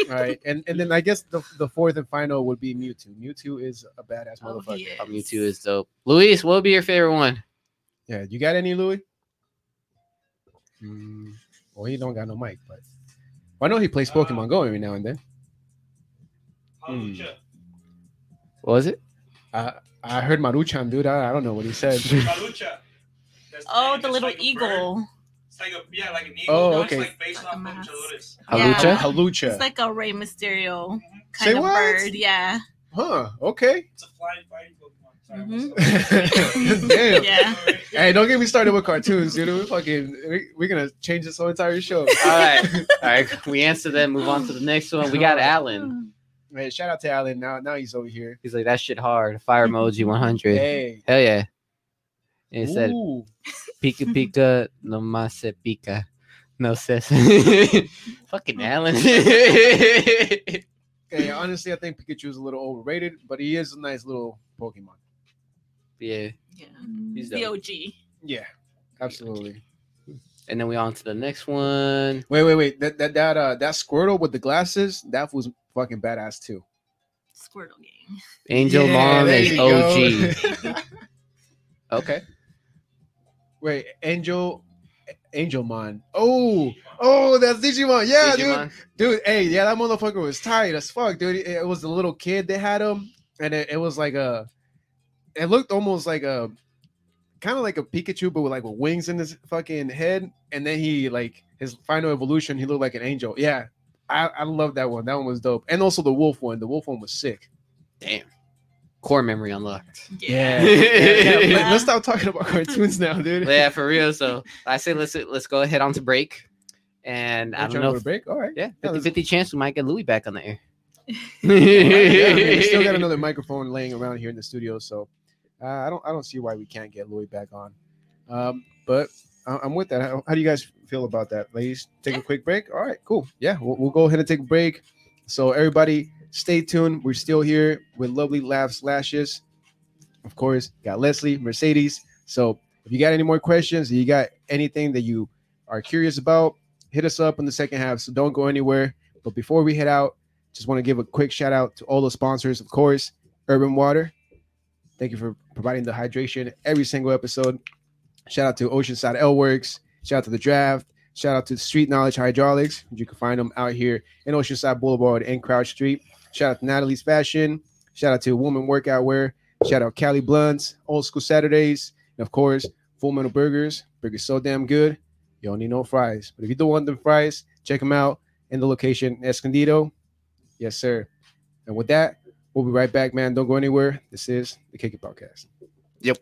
one. All [LAUGHS] right, and and then I guess the, the fourth and final would be Mewtwo. Mewtwo is a badass Oh, motherfucker. he Oh, Mewtwo is dope. Luis, what would be your favorite one? Yeah, you got any Louis? Mm, well, he don't got no mic, but well, I know he plays uh, Pokemon Go every now and then. Hmm. What was it? Uh, I heard Maruchan, dude. I, I don't know what he said. [LAUGHS] Malucha. That's- Oh, the little like eagle. It's like a yeah, like an eagle. Oh, no, okay. It's like based Like off of Yeah. Hawlucha? Hawlucha. It's like a Rey Mysterio kind Say of what? bird. Yeah. huh? Okay. It's a flying fighting Pokemon. Sorry, Mhm. [LAUGHS] Damn. [LAUGHS] Yeah. Hey, don't get me started with cartoons, dude. We fucking we, we're gonna change this whole entire show. All right, all right. We answer that. Move on to the next one. We got Alan. Hey, shout out to Alan. Now now he's over here. He's like that shit hard. Fire emoji [LAUGHS] 100. Hey. Hell yeah. And it said Ooh. Pika [LAUGHS] Pika no más se pica. No says. [LAUGHS] Fucking Alan. Okay, honestly, I think Pikachu is a little overrated, but he is a nice little Pokemon. yeah. Yeah. He's The. OG. Yeah, absolutely. And then we on to the next one. Wait, wait, wait. That that that uh that Squirtle with the glasses, that was fucking badass too. Squirtle game. Angel Yeah, Mom is OG. [LAUGHS] Okay. wait, Angel Angelmon. Oh, oh, that's Digimon. Yeah, dude. Digimon. Dude, hey, yeah, that motherfucker was tight as fuck, dude. It, it was the little kid that had him, and it, it was like a, it looked almost like a, kind of like a Pikachu, but with like with wings in his fucking head. And then he like his final evolution, he looked like an angel. Yeah, I I love that one. That one was dope. And also the wolf one. The wolf one was sick. Damn. Core memory unlocked. Yeah. Yeah. [LAUGHS] yeah, let- let's stop talking about cartoons now, dude. yeah, for real. So I say let's let's go ahead on to break. And I We're don't know. go to If, break. All right. yeah, Yeah, 50 let's- 50 chance we might get Louis back on the air. [LAUGHS] yeah, I mean, we still got [LAUGHS] another microphone laying around here in the studio, so uh, I don't I don't see why we can't get Louis back on. Um, but I- I'm with that. How, how do you guys feel about that, ladies? Take a quick break. All right, cool. Yeah, we'll, we'll go ahead and take a break. So everybody, stay tuned. We're still here with lovely laughs, lashes. Of course, got Leslie, Mercedes. So if you got any more questions, you got anything that you are curious about, hit us up in the second half. So don't go anywhere. But before we head out, just want to give a quick shout out to all the sponsors, of course, Urban Water. Thank you for providing the hydration every single episode. Shout out to Oceanside Ale Works. Shout out to the draft. Shout out to Street Knowledge Hydraulics. You can find them out here in Oceanside Boulevard and Crouch Street. Shout out to Natalie's Fashion. Shout out to Woman Workout Wear. Shout out Cali Blunts, Old School Saturdays. And of course, Full Metal Burgers. Burgers so damn good, you don't need no fries. But if you don't want them fries, check them out in the location Escondido. Yes, sir. And with that, we'll be right back, man. Don't go anywhere. This is the Kick It Podcast. Fill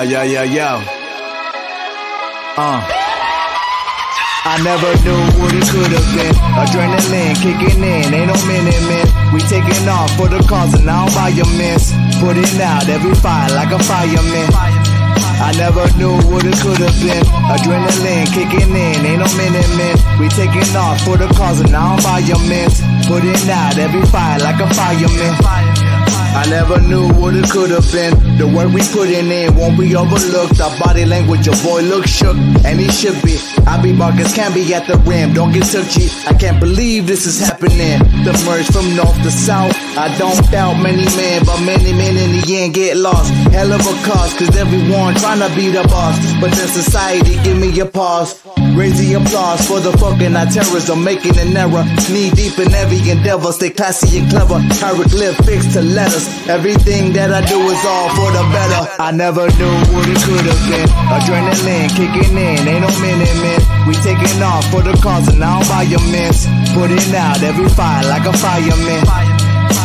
Yeah, yeah, yeah, yeah. Uh. I never knew what it could have been. Adrenaline kicking in, ain't no minute, man. We taking off for the cause and now environments. Putting out every fire like a fireman. I never knew what it could have been. Adrenaline kicking in, ain't no minute, man. We taking off for the cause and now environments. Putting out every fire like a fireman. I never knew what it could have been. The work we putting in won't be overlooked. Our body language, your boy looks shook, and he should be. I be Marcus can be at the rim. Don't get touchy. I can't believe this is happening. The merge from north to south. I don't doubt many men, but many men in the end get lost. Hell of a cause, cause everyone trying to be the boss. But then society, give me a pause. Raise the applause for the fucking I terrorism, making an error. Knee deep in every endeavor, stay classy and clever. Hieroglyphics to letters. Everything that I do is all for the better. I never knew what it could have been. Adrenaline kicking in, ain't no minute, man. We taking off for the cause and now by your mints. Putting out every fire like a fireman.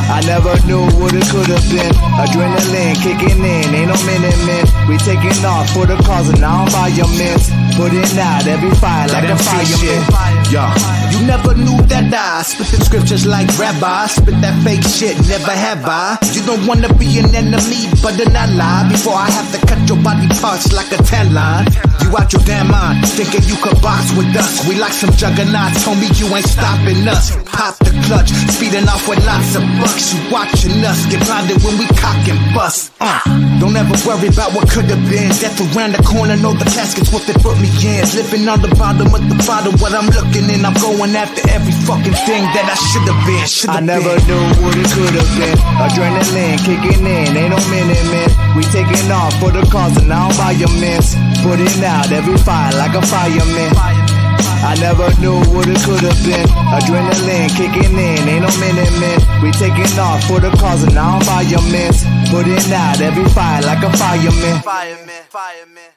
I never knew what it could have been. Adrenaline kicking in, ain't no minute, man. We taking off for the cause and now by your mints. Putting out every fire like a fireman. Yeah. You never knew that I spit the scriptures like rabbi. Spit that fake shit, never have I. You don't wanna be an enemy, but then I lie. Before I have to cut your body parts like a tan line. You out your damn mind, thinking you could box with us. We like some juggernauts, homie, you ain't stopping us. Pop the clutch, speeding off with lots of bucks. You watching us, get blinded when we cock and bust. Uh. Don't ever worry about what could have been. Death around the corner, know the casket's what they put me in. Living on the bottom of the bottom, what I'm looking in. I'm going after every fucking thing that I should have been. Should I never been. knew what it could have been. Adrenaline kicking in, ain't no minute, man. We taking off for the cause and now by your mints. Putting out every fire like a fireman. I never knew what it could have been. Adrenaline kicking in, ain't no minute, man. We taking off for the cause and now by your mints. Putting out every fire like a fireman. Fireman, fireman.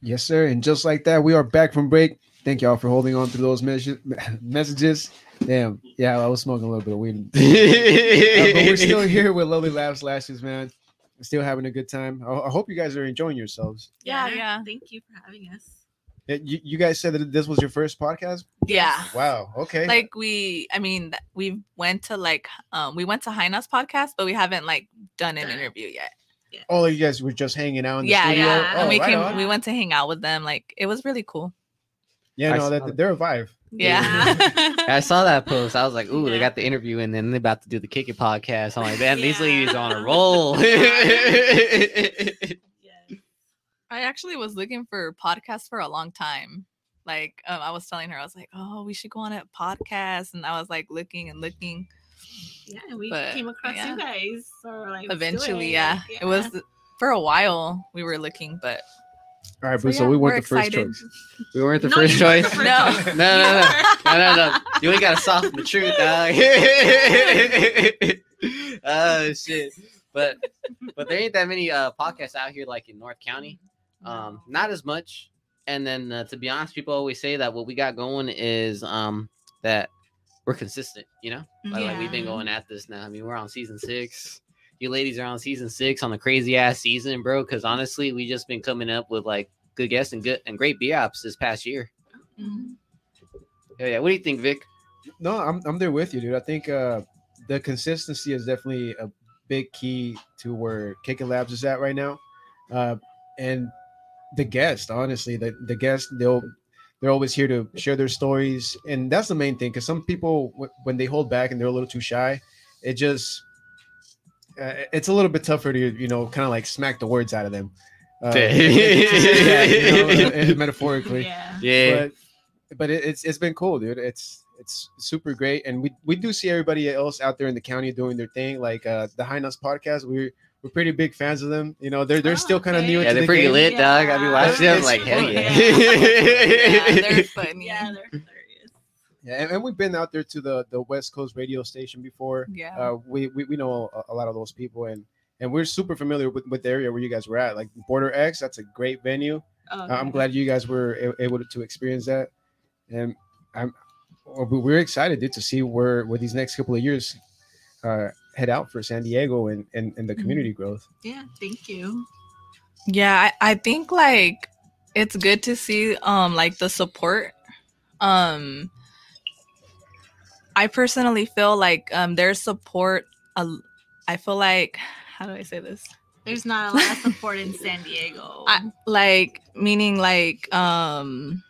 Yes, sir. And just like that, we are back from break. Thank y'all for holding on through those mes- [LAUGHS] messages. Damn, yeah, I was smoking a little bit of weed. [LAUGHS] Uh, but we're still here with Lovely Laughs Lashes, man. Still having a good time. I, I hope you guys are enjoying yourselves. Yeah, yeah. Thank you for having us. You, you guys said that this was your first podcast. Yeah. Wow. Okay. Like we, I mean, we went to like, um, we went to Hina's podcast, but we haven't like done an interview yet. oh, you guys were just hanging out in the Yeah, studio. yeah. Oh, and we right came, on. we went to hang out with them. Like it was really cool. Yeah, I no, that, that. they're a vibe. Yeah. [LAUGHS] I saw that post. I was like, "Ooh, they got the interview, and then they're about to do the Kick It podcast." I'm like, "Man, these ladies are on a [LAUGHS] roll." Yes. [LAUGHS] I actually was looking for podcasts for a long time. Like um, I was telling her, I was like, "Oh, we should go on a podcast," and I was like looking and looking. Yeah, and we But, came across yeah. you guys. So like, Eventually, it. yeah. Like, it was for a while we were looking, but All right, So, Bruce. So yeah, we we're weren't the first choice. we weren't the No, first choice. the No. choice. No, no, no, You [LAUGHS] no, no, no. You ain't gotta soften the truth, dog. [LAUGHS] oh shit! But but there ain't that many uh podcasts out here like in North County. Um, not as much. And then uh, to be honest, people always say that what we got going is um that we're consistent. You know, like, like we've been going at this now. I mean, we're on season six. You ladies are on season six on the crazy ass season, bro. Because honestly, we just been coming up with like good guests and good and great B-ops this past year. Mhm. Hell yeah. What do you think, Vic? No, I'm I'm there with you, dude. I think uh the consistency is definitely a big key to where Kick It Labs is at right now. Uh and the guest, honestly, the the guest they'll they're always here to share their stories and that's the main thing cuz some people w- when they hold back and they're a little too shy, it just uh, it's a little bit tougher to you know kind of like smack the words out of them. Uh, [LAUGHS] yeah, you know, [LAUGHS] metaphorically Yeah. Yeah. but but it, it's it's been cool, dude. It's it's super great, and we we do see everybody else out there in the county doing their thing. Like uh, the High Nuts podcast, we're we're pretty big fans of them. You know, they're they're Oh, still kind of okay. new yeah, into they're the pretty game. lit, dog. I be Yeah. watching them like, hell yeah. [LAUGHS] yeah, they're funny. Yeah, they're hilarious. Yeah, and, and we've been out there to the the West Coast radio station before. Yeah. Uh, we, we we know a, a lot of those people, and and we're super familiar with, with the area where you guys were at. Like Border X, that's a great venue. Oh, Uh, I'm glad you guys were able to experience that, and I'm we- we're excited, dude, to see where where these next couple of years uh, head out for San Diego and and, and the Mhm. community growth. Yeah, thank you. Yeah, I, I think like it's good to see um like the support. Um I personally feel like um their support uh, I feel like how do I say this? There's not a lot of support in San Diego. [LAUGHS] I, like meaning like um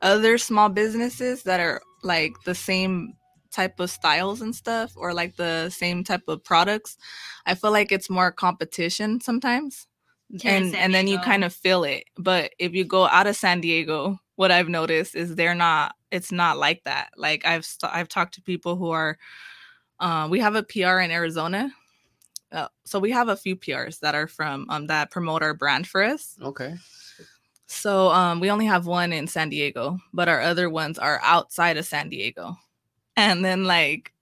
other small businesses that are like the same type of styles and stuff or like the same type of products i feel like it's more competition sometimes Here and and then you kind of feel it but if you go out of san diego what i've noticed is they're not it's not like that like i've st- i've talked to people who are uh, we have a pr in arizona uh, so we have a few prs that are from um, that promote our brand for us Okay. so um, we only have one in San Diego, but our other ones are outside of San Diego. And then like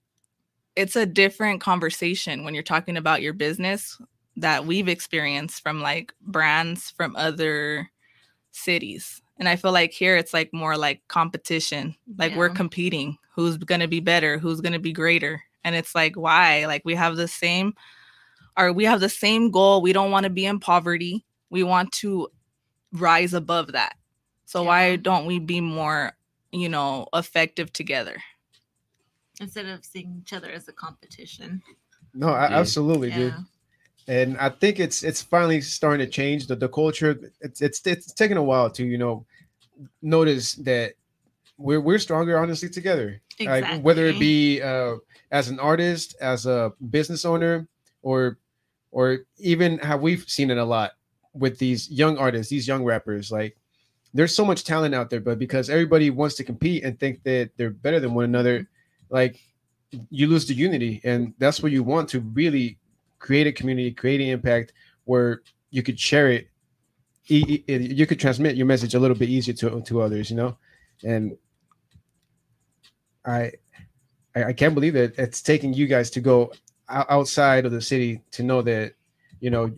it's a different conversation when you're talking about your business that we've experienced from like brands from other cities. And I feel like here it's like more like competition. Like we're competing. Who's gonna be better? Who's gonna be greater? And it's like why? Like we have the same or we have the same goal. We don't want to be in poverty. We want to rise above that. So why don't we be more, you know, effective together? instead of seeing each other as a competition. No, I, Yeah. absolutely, dude. And I think it's it's finally starting to change the, the culture. It's it's it's taken a while to you know notice that we're we're stronger honestly together. Like whether it be uh, as an artist, as a business owner, or or even have we've seen it a lot with these young artists, these young rappers. Like there's so much talent out there, but because everybody wants to compete and think that they're better than one another, like you lose the unity, and that's what you want to really create a community, create an impact where you could share it. You could transmit your message a little bit easier to to others, you know, and I, I can't believe that it's taking you guys to go outside of the city to know that, you know,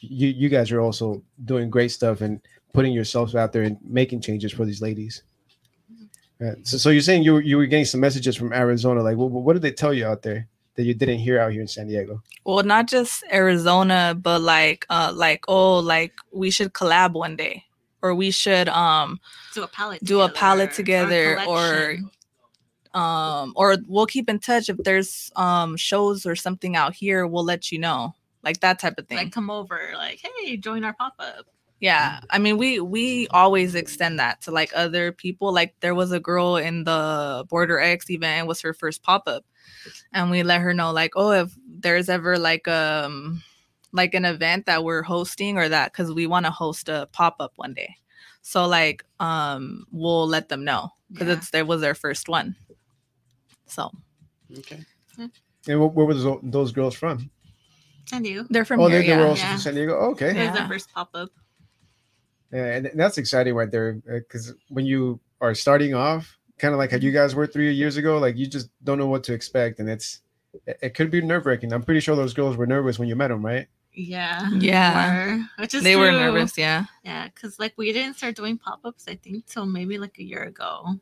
you you guys are also doing great stuff and putting yourselves out there and making changes for these ladies. Uh, so, so you're saying you were, you were getting some messages from Arizona, like what, what did they tell you out there that you didn't hear out here in San Diego? Well, not just Arizona, but like uh like oh, like we should collab one day. Or we should um Do a palette. do a palette together or um or we'll keep in touch if there's um shows or something out here, we'll let you know. Like that type of thing. like come over, like hey, join our pop up. Yeah, I mean we we always extend that to like other people. Like there was a girl in the Border X event, it was her first pop up, and we let her know like, oh, if there's ever like um like an event that we're hosting or that because we want to host a pop up one day, so like um we'll let them know because Yeah. it's there was their first one. So Okay. And where, where were those, those girls from? San Diego. they're from oh, here. they, they were yeah. also Yeah. from San Diego. Oh, okay. It was Yeah. their first pop up. Yeah, and that's exciting right there because when you are starting off, kind of like how you guys were three years ago, like you just don't know what to expect, and it's it, it could be nerve wracking. I'm pretty sure those girls were nervous when you met them, right? Yeah. Yeah. were, which is they were nervous. Yeah. Yeah, because like we didn't start doing pop ups, I think, till maybe like a year ago.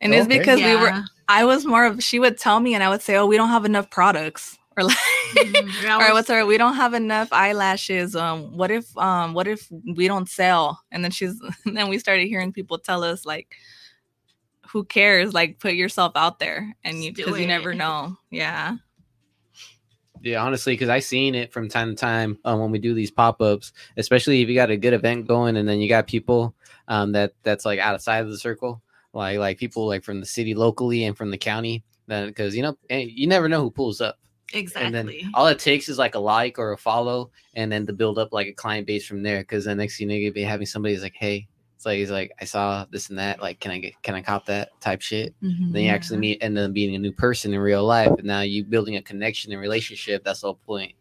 And it's Okay. because we were I was more of she would tell me and I would say, "Oh, we don't have enough products." [LAUGHS] Or like. Yeah, All right, what's our we don't have enough eyelashes. Um what if um what if we don't sell? And then she's [LAUGHS] and then we started hearing people tell us like who cares? Like put yourself out there and you because you never [LAUGHS] know. Yeah. Yeah, honestly, because I seen it from time to time um, when we do these pop ups, especially if you got a good event going, and then you got people um, that that's like outside of the circle, like like people like from the city locally and from the county. Then because you know eh, you never know who pulls up, Exactly. and then exactly. all it takes is like a like or a follow, and then to build up like a client base from there. Because the next thing you know, you'll be having somebody's like, hey, like he's like I saw this and that, like can I get can I cop that type shit? then you actually meet and then being a new person in real life and now you building a connection and relationship that's the whole point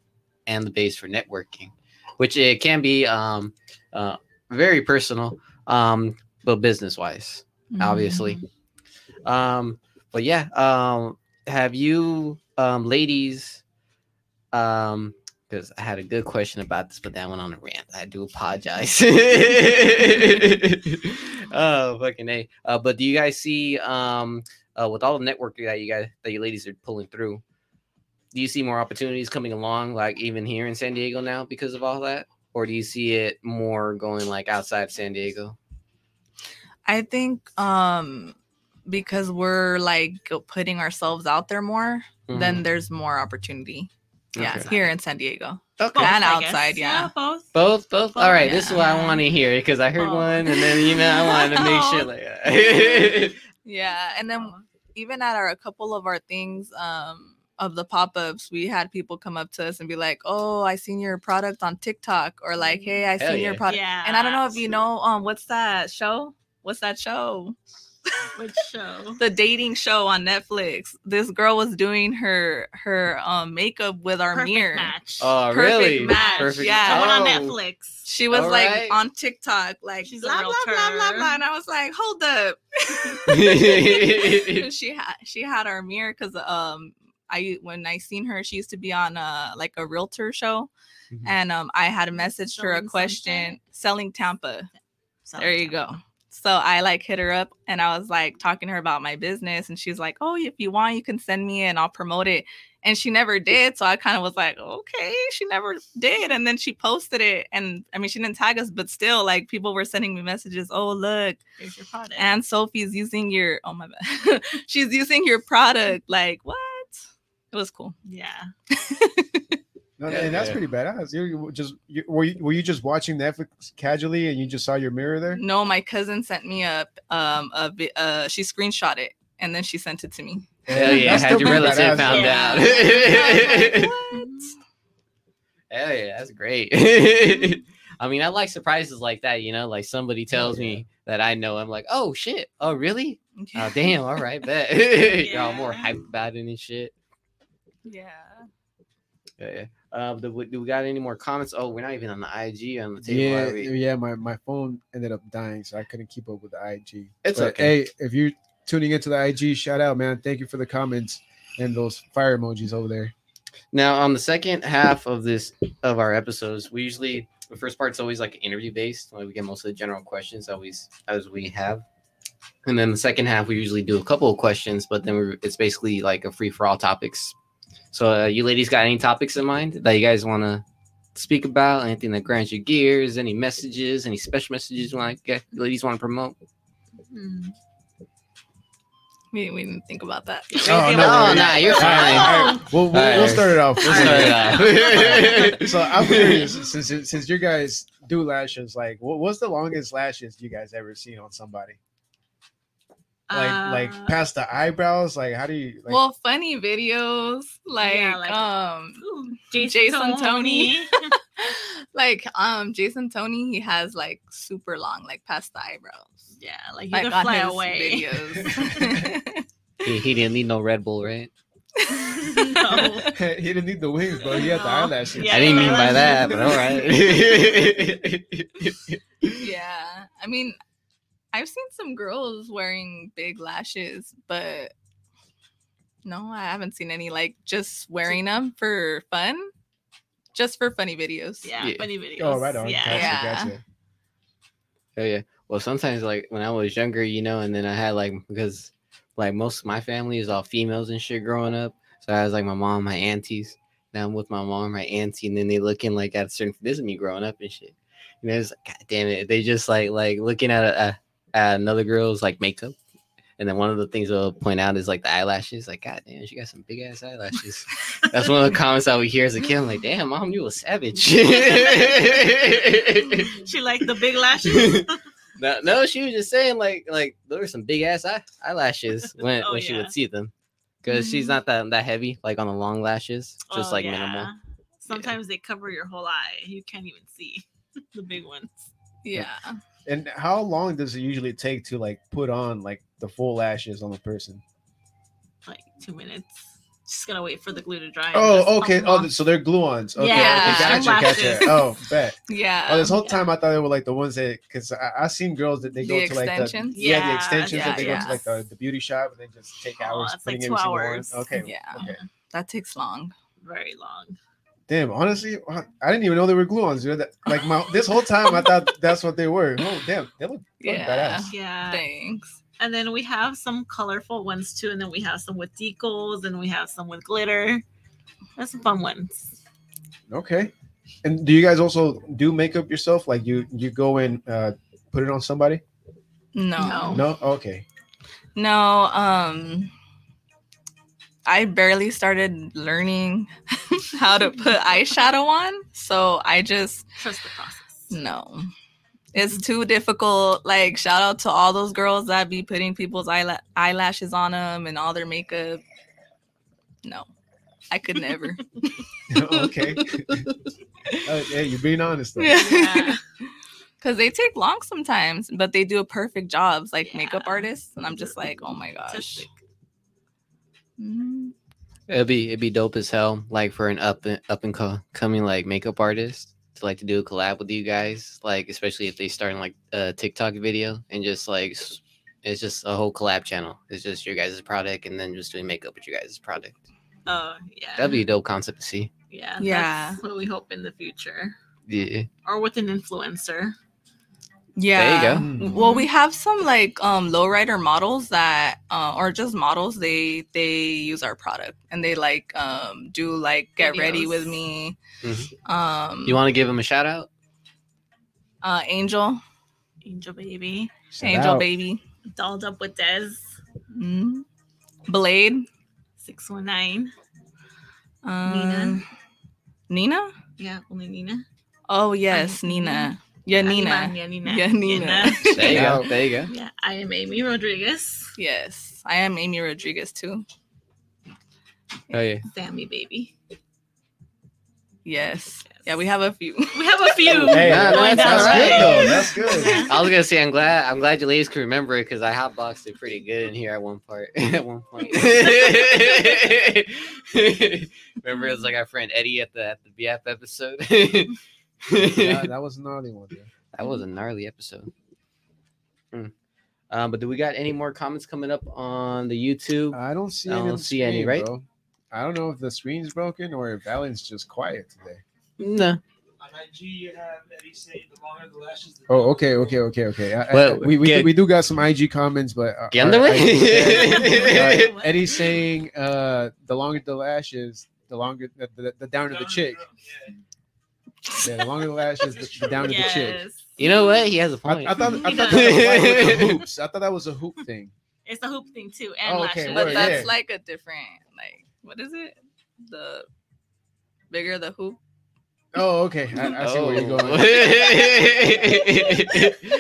and the base for networking which it can be um uh very personal um but business wise obviously um but yeah um have you um ladies um because I had a good question about this, but that went on a rant. I do apologize. [LAUGHS] oh, fucking a. Uh, but do you guys see, um, uh, with all the networking that you guys, that you ladies are pulling through, do you see more opportunities coming along, like even here in San Diego now because of all that, or do you see it more going like outside San Diego? I think um because we're like putting ourselves out there more, Mhm. then there's more opportunity. Yeah, Okay. here in San Diego. Okay. Both, And outside, yeah. both. Both, both. All right, this is what I want to hear because I heard Oh. one, and then you know I wanted to make sure like. [LAUGHS] [LAUGHS] Yeah, and then even at our a couple of our things um of the pop-ups we had people come up to us and be like oh i seen your product on tiktok or like hey i Hell seen your yeah. product Yeah. and i don't know if you know um what's that show what's that show Which show? [LAUGHS] the dating show on netflix this girl was doing her her um makeup with our Perfect mirror match. oh, Perfect really? match, Perfect. yeah. the one on Oh. Netflix. she was Alright. like on tiktok like She's a blah, blah blah blah blah and i was like hold up [LAUGHS] she had she had our mirror because um I when I seen her, she used to be on uh like a realtor show, Mhm. and um I had messaged her a question something? selling Tampa. So- There you go. So I like hit her up and I was like talking to her about my business, and she's like, "Oh, if you want, you can send me and I'll promote it." And she never did, so I kind of was like, "Okay." She never did, and then she posted it, and I mean, she didn't tag us, but still, like people were sending me messages. Oh, look, Here's your product. and Sophie's using your oh my bad. [LAUGHS] She's using your product. Like what? It was cool. yeah. [LAUGHS] No, Yeah, and that's yeah. pretty badass. You you just you, were you were you just watching Netflix casually and you just saw your mirror there? No, my cousin sent me a um a uh she screenshot it and then she sent it to me. Hell yeah! That's Had your pretty relative badass, found though. out. I like, [LAUGHS] what? Hell yeah, that's great. [LAUGHS] I mean, I like surprises like that. You know, like somebody tells me that I know. I'm like, oh shit, oh really? [LAUGHS] Oh damn, all right, bet. Y'all more Yeah. hyped about it and shit. Yeah. Yeah, Um, do we, do we got any more comments? Oh, we're not even on the IG on the table. Yeah, yeah. My, my phone ended up dying, so I couldn't keep up with the IG. It's But, okay. Hey, if you're tuning into the IG, shout out, man. Thank you for the comments and those fire emojis over there. Now, on the second half of this of our episodes, we usually the first part's always like interview based. Like we get most of the general questions always as we have, and then the second half we usually do a couple of questions, but then we're, it's basically like a free for all topics. So, uh, you ladies got any topics in mind that you guys want to speak about? Anything that grinds your gears? Any messages? Any special messages you want to get? Ladies want to promote? Hmm. We, we didn't think about that. Oh, no [LAUGHS] Oh, nah, you're All right, all right. We'll, we'll, we'll start it off. We'll start it off. [LAUGHS] so I'm [LAUGHS] curious, since since you guys do lashes, like what, what's the longest lashes you guys ever seen on somebody? Like like Uh, past the eyebrows? Like how do you? Like, well, funny videos like, Yeah, like- um ooh, Jason, Jason Tony. Tony. [LAUGHS] [LAUGHS] like um Jason Tony, he has like super long, like past the eyebrows. yeah, like you Like could fly away. videos. [LAUGHS] he, he didn't need no Red Bull, right? no. he didn't need the wings, bro. He had the No. eyelashes. Yeah, I didn't mean by that, but all eyelashes. right. yeah i mean i've seen some girls wearing big lashes but no i haven't seen any like just wearing them for fun just for funny videos Yeah, Yeah. funny videos. Oh, right on. Yeah. Gotcha, Yeah. gotcha. Oh yeah. Well, sometimes like when I was younger, you know, and then I had like because like most of my family is all females and shit growing up. So I was like my mom, my aunties. Now I'm with my mom, my auntie, and then they looking like at a certain. This is me growing up and shit. And know, it's like, God damn it. They just like like looking at a, a at another girl's like makeup. And then one of the things they'll point out is like the eyelashes. Like, God damn, she got some big ass eyelashes. That's one of the [LAUGHS] comments I would hear as a kid. I'm like, damn, mom, you a savage. [LAUGHS] She liked the big lashes. [LAUGHS] No, no, she was just saying like like there were some big ass eye- eyelashes when Oh, when she would see them because she's Mhm. not that that heavy like on the long lashes, just Oh, like yeah. minimal. Sometimes they cover your whole eye. You can't even see the big ones. yeah And how long does it usually take to like put on like the full lashes on the person? Like two minutes. Just gonna wait for the glue to dry. Oh, okay. Oh, so they're glue-ons. Okay, Yeah, okay, gotcha, gotcha. [LAUGHS] Oh, bet. [LAUGHS] yeah Oh, this whole yeah. time I thought they were like the ones that because I, I seen girls that they go The to like the extensions? yeah, the Yeah, extensions that they yeah, go to like the, the beauty shop and they just take Oh, hours that's like putting two every single hours. one. Okay, Yeah. okay. that takes long very long. Damn, honestly, I I didn't even know they were glue-ons. Dude. That, like my this whole time I thought [LAUGHS] that's what they were. Oh, damn, they look fucking Yeah. badass. Yeah. thanks And then we have some colorful ones too. And then we have some with decals and we have some with glitter. That's some fun ones. Okay. And do you guys also do makeup yourself? Like you you go and uh, put it on somebody? no No. No. Okay. No, um I barely started learning [LAUGHS] how to put eyeshadow on, so I just Trust the process. no. It's too difficult. Like shout out to all those girls that be putting people's eyela- eyelashes on them and all their makeup. No. I could never. [LAUGHS] [LAUGHS] okay. Uh, hey, you're being honest though. Yeah. Cuz they take long sometimes, but they do a perfect job like makeup artists and I'm just like, "Oh my gosh." Just like- Mhm. It'd be it'd be dope as hell, like for an up and up and co- coming like makeup artist to like to do a collab with you guys, like especially if they start in like a TikTok video and just like it's just a whole collab channel. It's just your guys' product and then just doing makeup with your guys' product. Oh yeah. That'd be a dope concept to see. yeah. Yeah. That's what we hope in the future. Yeah. Or with an influencer. Yeah. There you go. Mm. Well, we have some like um lowrider models that uh, or just models they they use our product and they like um do like get ready with Videos. me. Mhm. Um You want to give them a shout out? uh Angel, Angel baby. Shout Angel out. baby. Dolled up with Des. Mhm. Blade, 619. um, Nina. Nina? Yeah, only Nina. Oh yes, Nina. Nina. Yeah, Nina. Animan, Yeah, Nina. Yeah, [LAUGHS] There you go. There you go. yeah, I am Amy Rodriguez. Yes, I am Amy Rodriguez too. Oh yeah. Sammy baby. Yes. Yeah, we have a few. We have a few. [LAUGHS] Hey, Nah, going that's down. all right. good though. That's good. [LAUGHS] I was gonna say I'm glad I'm glad you ladies can remember it because I hotboxed it pretty good in here at one part at one point. remember it was like our friend Eddie at the at the BF episode. [LAUGHS] Yeah, [LAUGHS] that was a gnarly one. Dude. that was a gnarly episode. Hmm. Um, but do we got any more comments coming up on the YouTube? I don't see. I any don't the see any, right? Bro. I don't know if the screen's broken or if Alan's just quiet today. no. On IG, you have Eddie say the longer the lashes. The Oh, okay, okay, okay, okay. I- I- Well, we we, get- we do got some IG comments, but uh, Get our under IG it. [LAUGHS] uh, Eddie's saying uh, the longer the lashes, the longer the, the, the downer the chick. Yeah. Yeah, the longer the lashes, the, the downer the chick. Yes. You know what? He has a point. I thought I thought that was the [LAUGHS] hoops. I thought that was a hoop thing. It's a hoop thing too, and Oh, okay, lashes. but word, that's yeah. like a different like what is it? The bigger the hoop. Oh, okay. I, I see where you're Oh. going.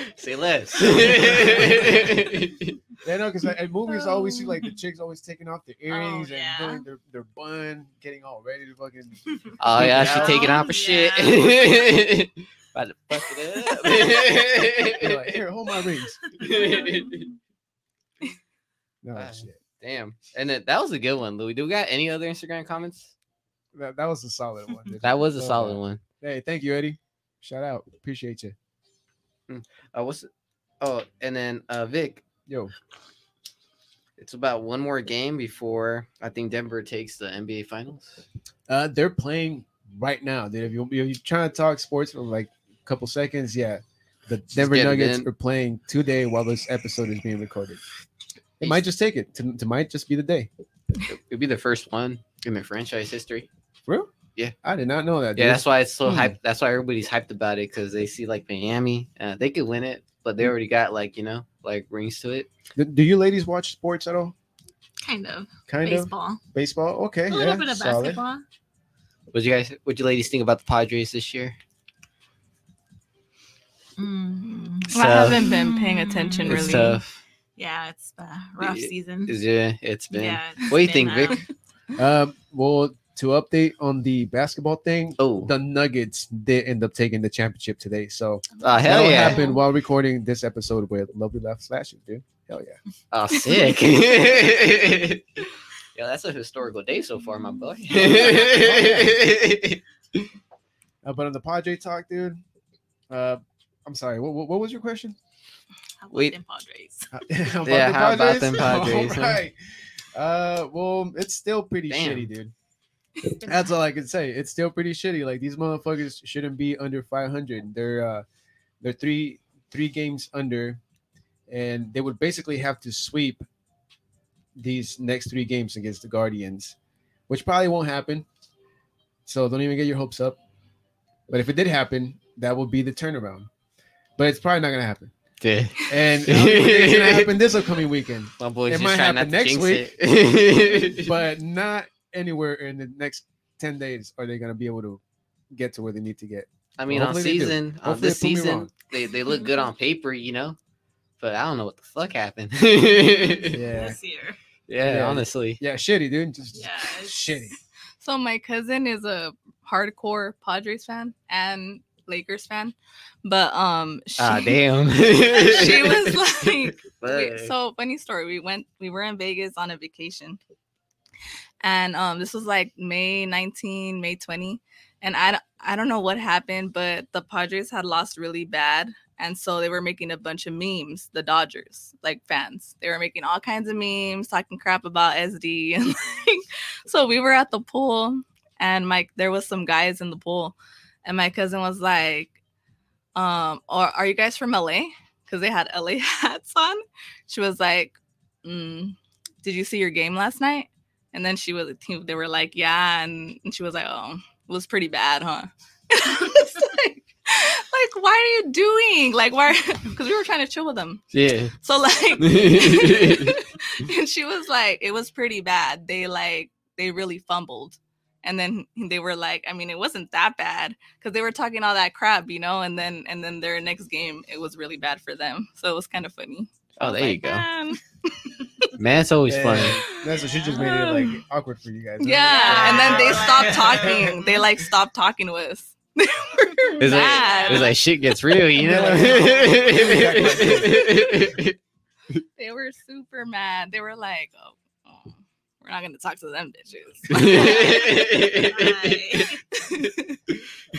[LAUGHS] Say less. [LAUGHS] Yeah, no, because in movies, I always see like the chicks always taking off their oh, earrings yeah. and doing their, their bun, getting all ready to fucking. [LAUGHS] oh yeah, she Yeah. taking out for shit. About to fuck You're it like, here, hold my rings. No Wow. shit. Damn. And then, that was a good one, Louis. Do we got any other Instagram comments? That, that was a solid one. That was a So, solid uh, one. Hey, thank you, Eddie. Shout out. Appreciate you. Uh, what's oh, and then uh Vic, Yo, it's about one more game before I think Denver takes the NBA Finals. uh, they're playing right now, dude. If, you, if you're trying to talk sports for like a couple seconds, yeah. The Denver Nuggets in. are playing today while this episode is being recorded. It might just take it. To, to might just be the day. It'd be the first one in the franchise history. For real? Yeah. I did not know that. Yeah, that's why it's so Hmm. hyped. That's why everybody's hyped about it because they see like Miami, uh, they could win it, but Hmm. they already got like you know like rings to it. Do, do you ladies watch sports at all? kind of Kind of baseball, baseball. Okay, a yeah, little bit of solid. basketball. What you guys? What you ladies think about the Padres this year? Mm, I haven't been paying attention It's really. tough. yeah, it's a rough It- season. Is yeah, it's been. Yeah, it's What do you think, Vic? Um, well, to update on the basketball thing, Oh, the Nuggets did end up taking the championship today. So oh hell that'll yeah! happen while recording this episode with Lovely Laughs Lashes, dude. Hell yeah. Oh, [LAUGHS] sick. [LAUGHS] yeah, that's a historical day so far, my boy. [LAUGHS] Uh, but on the Padre talk, dude. Uh, I'm sorry. What, what, what was your question? How about Wait. them Padres? About Yeah, the how about them Padres, huh? All right. Uh, well, it's still pretty Damn. shitty, dude. [LAUGHS] That's all I can say. It's still pretty shitty. Like these motherfuckers shouldn't be under 500. They're uh, they're three three games under, and they would basically have to sweep these next three games against the Guardians, which probably won't happen. So don't even get your hopes up. But if it did happen, that would be the turnaround. But it's probably not gonna happen. Yeah. And I don't know what's gonna happen this upcoming weekend, [LAUGHS] My boy's It might happen next week, [LAUGHS] but not anywhere in the next ten days are they gonna be able to get to where they need to get. I mean, on Hopefully they do. season, on Hopefully this they season, they, they look good on paper, you know. But I don't know what the fuck happened. Yeah, [LAUGHS] This year. yeah, Yeah. honestly. yeah, shitty, dude. Just Yeah, shitty. So my cousin is a hardcore Padres fan and Lakers fan, but um, she, Ah, damn. [LAUGHS] she was [LAUGHS] like, we- so funny story. We went, we were in Vegas on a vacation, and um, this was like May 19, May 20, and I I don't know what happened, but the Padres had lost really bad, and so they were making a bunch of memes. The Dodgers, like fans, they were making all kinds of memes, talking crap about SD, [LAUGHS] and like, so we were at the pool, and Mike, there was some guys in the pool, and my cousin was like, um, or are you guys from LA? Because they had LA [LAUGHS] hats on. She was like, mm, "Did you see your game last night?" And then she was, they were like, "Yeah," and, and she was like, "Oh, it was pretty bad, huh?" [LAUGHS] Like, like, why are you doing? Like, why? Because we were trying to chill with them. yeah. So like, [LAUGHS] and she was like, it was pretty bad. They like, they really fumbled. And then they were like, I mean, it wasn't that bad because they were talking all that crap, you know. And then, and then their next game, it was really bad for them. So it was kind of funny. I Oh, was there you go. "Man." [LAUGHS] Man, it's always Yeah. funny. That's what she just made it like awkward for you guys. huh? Yeah. And then they Yeah. stopped talking. They like stopped talking to us. [LAUGHS] They were It's like, mad. it's like shit gets real, you know? [LAUGHS] they were super mad. They were like, oh, oh, we're not gonna talk to them bitches.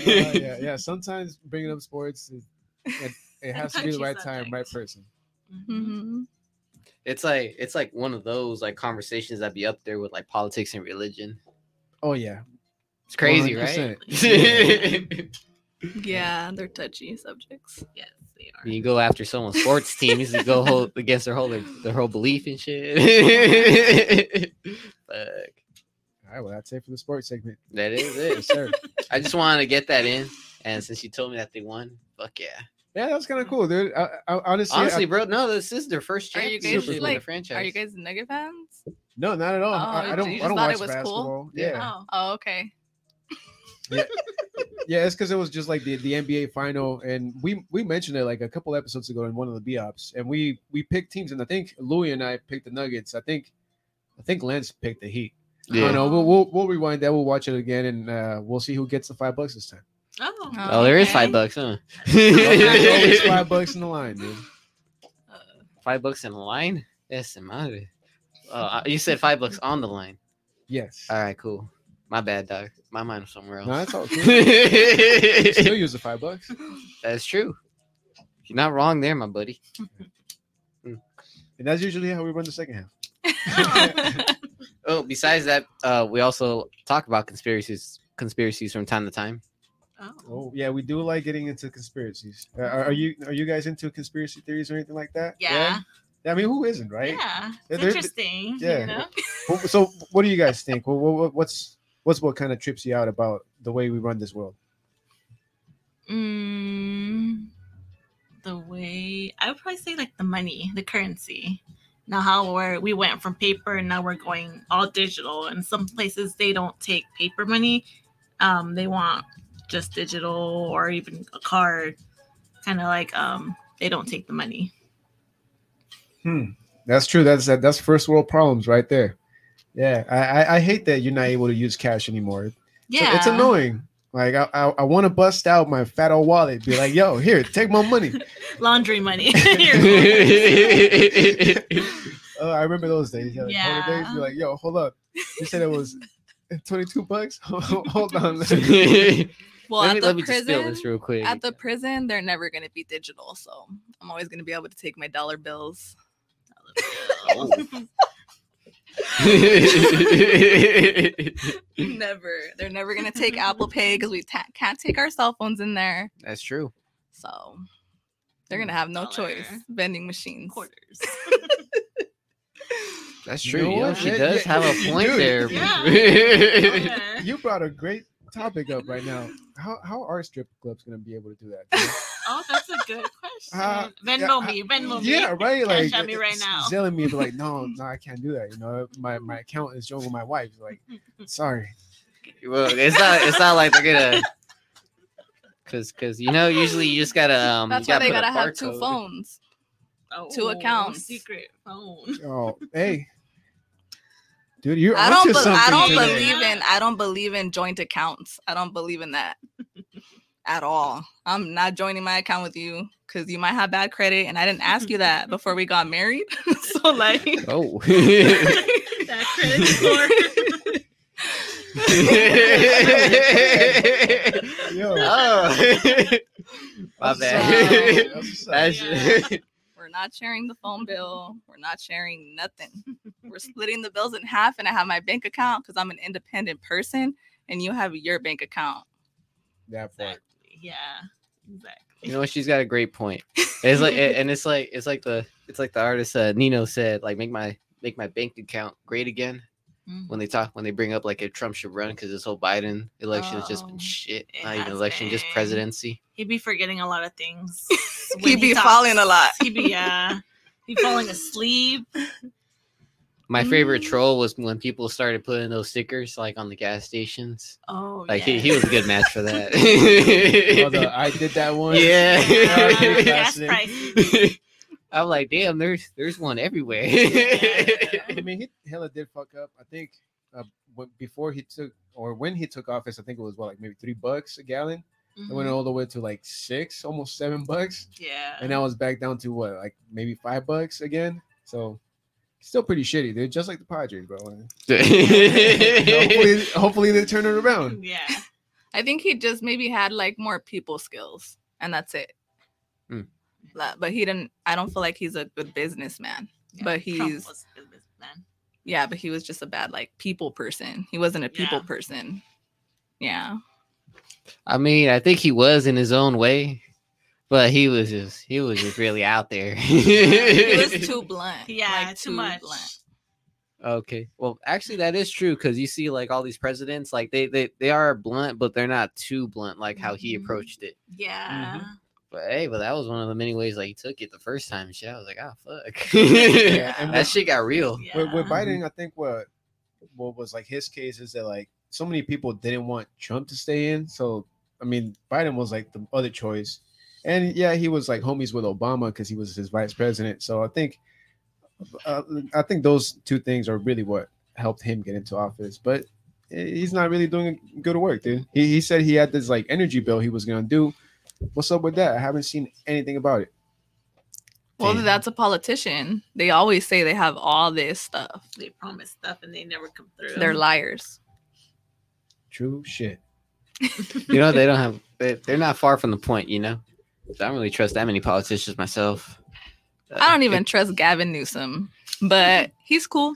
Uh, yeah, yeah. Sometimes bringing up sports, is, it, it has to be the touchy right time, right person. Mhm. it's like it's like one of those like conversations that be up there with like politics and religion. Oh yeah, It's crazy, right? 100%. [LAUGHS] Yeah, they're touchy subjects. Yes, they are. you go after someone's sports team, you go [LAUGHS] hold against their whole their whole belief and shit. [LAUGHS] Fuck. All right, well that's it for the sports segment. That is Yes, it. sir. I just wanted to get that in, and since you told me that they won, fuck yeah. Yeah, that's kind of cool, dude. I, I, honestly, I- Honestly, bro, no, this is their first Are you guys, in like- the franchise. Are you guys Nugget fans? no, not at all. Oh, I, I don't. you I just don't thought watch it was cool? basketball. Yeah, Oh, Oh, okay. yeah. yeah, It's because it was just like the, the NBA final, and we we mentioned it like a couple episodes ago in one of the B ops, and we we picked teams, and I think Louis and I picked the Nuggets. I think I think Lance picked the Heat. I Yeah. don't know. We'll, we'll we'll rewind that. We'll watch it again, and uh, we'll see who gets the five bucks this time. Oh. Oh, there is Okay. five bucks, huh? [LAUGHS] [LAUGHS] Always [LAUGHS] five bucks in the line, dude. Uh, five bucks in the line? Yes, madre. Oh, you said five bucks on the line. Yes. All right, cool. My bad, dog. My mind was somewhere else. No, else. that's all good. You Still use the five bucks. That's true. You're not wrong there, my buddy. And that's usually how we run the second half. Oh, besides that, uh, we also talk about conspiracies, conspiracies from time to time. Oh. Oh yeah, we do like getting into conspiracies. Uh, are, are you are you guys into conspiracy theories or anything like that? Yeah. I mean, who isn't, right? Yeah. Yeah, they're- interesting. yeah. You know? So, what do you guys think? Well, what, what's what's what kind of trips you out about the way we run this world? Mm, the way I would probably say like the money, the currency. Now how we're we went from paper and now we're going all digital. And some places they don't take paper money. Um, they want just digital or even a card. Kind of like um they don't take the money. Hmm. That's true. That's that, that's first world problems right there. Yeah, I, I I hate that you're not able to use cash anymore. It's- Yeah. it's annoying. Like I I, I want to bust out my fat old wallet, be like, "Yo, here, take my money." [LAUGHS] Laundry money. [LAUGHS] [LAUGHS] Oh, I remember those days. Yeah, like, Yeah. days. Be like, "Yo, hold up, you said it was 22 bucks. hold on." Well, let me, at the let me just steal prison, this real quick. at the prison, they're never gonna be digital. So I'm always gonna be able to take my dollar bills. [LAUGHS] [LAUGHS] never. They're never gonna take Apple Pay because we ta- can't take our cell phones in there. That's true. So they're gonna have no choice. Dollar. Vending machines. Quarters. That's true. know You know, what? she does yeah, have a point do. there. Yeah. [LAUGHS] Okay. You brought a great topic up right now. How how are strip clubs going to be able to do that? [LAUGHS] Oh, that's a good question. Uh, Venmo yeah, me, Venmo me. Yeah, right. Like at me right now. Zelling me, but like, no, [LAUGHS] no, I can't do that. You know, my my account is joined with my wife. Like, [LAUGHS] sorry. Well, it's not. It's not like they're gonna. Cause, cause you know, usually you just gotta. Um, That's you why they gotta have two barcode. phones. Oh, Two accounts. Secret phone. Oh, hey, dude, you're I don't. onto be- I don't today. believe in. I don't believe in joint accounts. I don't believe in that [LAUGHS] at all. I'm not joining my account with you because you might have bad credit, and I didn't ask you that [LAUGHS] before we got married. [LAUGHS] so like, Oh. that credit score. Yo, oh. My bad. what's. That's what's up. That's- Yeah. We're not sharing the phone bill. We're not sharing nothing. [LAUGHS] We're splitting the bills in half, and I have my bank account because I'm an independent person, and you have your bank account. that part. Exactly. Yeah. Exactly. You know what? She's got a great point. [LAUGHS] It's like, and it's like, it's like the, it's like the artist uh, Nino said, like make my make my bank account great again. Mhm. When they talk, when they bring up like if Trump should run, because this whole Biden election has just been Oh, shit. Not even has election, just presidency. He'd be forgetting a lot of things. [LAUGHS] He'd be talks. falling a lot. He'd be yeah. he'd falling asleep. My favorite Mm. troll was when people started putting those stickers like on the gas stations. Oh, Like yeah. he, he was a good match for that. [LAUGHS] Oh, the, I did that [LAUGHS] one. Yeah. Yeah, gas prices. I'm like, damn, there's there's one everywhere. [LAUGHS] I mean, he hella did fuck up. I think uh, before he took or when he took office, I think it was what like maybe three bucks a gallon. It went Mhm. all the way to like six, almost seven bucks, Yeah. and now it's back down to what like maybe five bucks again. So still pretty shitty, dude. Just like the Padres, bro. [LAUGHS] hopefully, hopefully they turn it around. yeah. I think he just maybe had like more people skills, and that's it. Hmm. La- But he didn't. I don't feel like he's a good businessman. yeah. But he's- was a businessman. Yeah, but he was just a bad like people person. He wasn't a people Yeah. person. Yeah. I mean, I think he was in his own way, but he was just he was just really out there. [LAUGHS] He was [LAUGHS] too blunt. Yeah, like, too much. Blunt. okay. Well, actually, that is true because you see, like all these presidents, like they they they are blunt, but they're not too blunt, like how he Mhm. approached it. Yeah. But hey, but that was one of the many ways like he took it the first time. and Shit, I was like, oh fuck, [LAUGHS] Yeah, [LAUGHS] and that with- shit got real. Yeah. With, with mm-hmm. Biden, I think what what was like his case is that like so many people didn't want Trump to stay in. So I mean, Biden was like the other choice, and yeah, he was like homies with Obama because he was his vice president. So I think uh, I think those two things are really what helped him get into office. But eh, he's not really doing good work, dude. He he said he had this like energy bill he was gonna do. What's up with that? I haven't seen anything about it. Well, Damn. that's a politician. They always say they have all this stuff. They promise stuff and they never come through. They're liars. True shit. [LAUGHS] You know, they don't have they, they're not far from the point. You know, I don't really trust that many politicians myself. I don't even trust Gavin Newsom, but he's cool.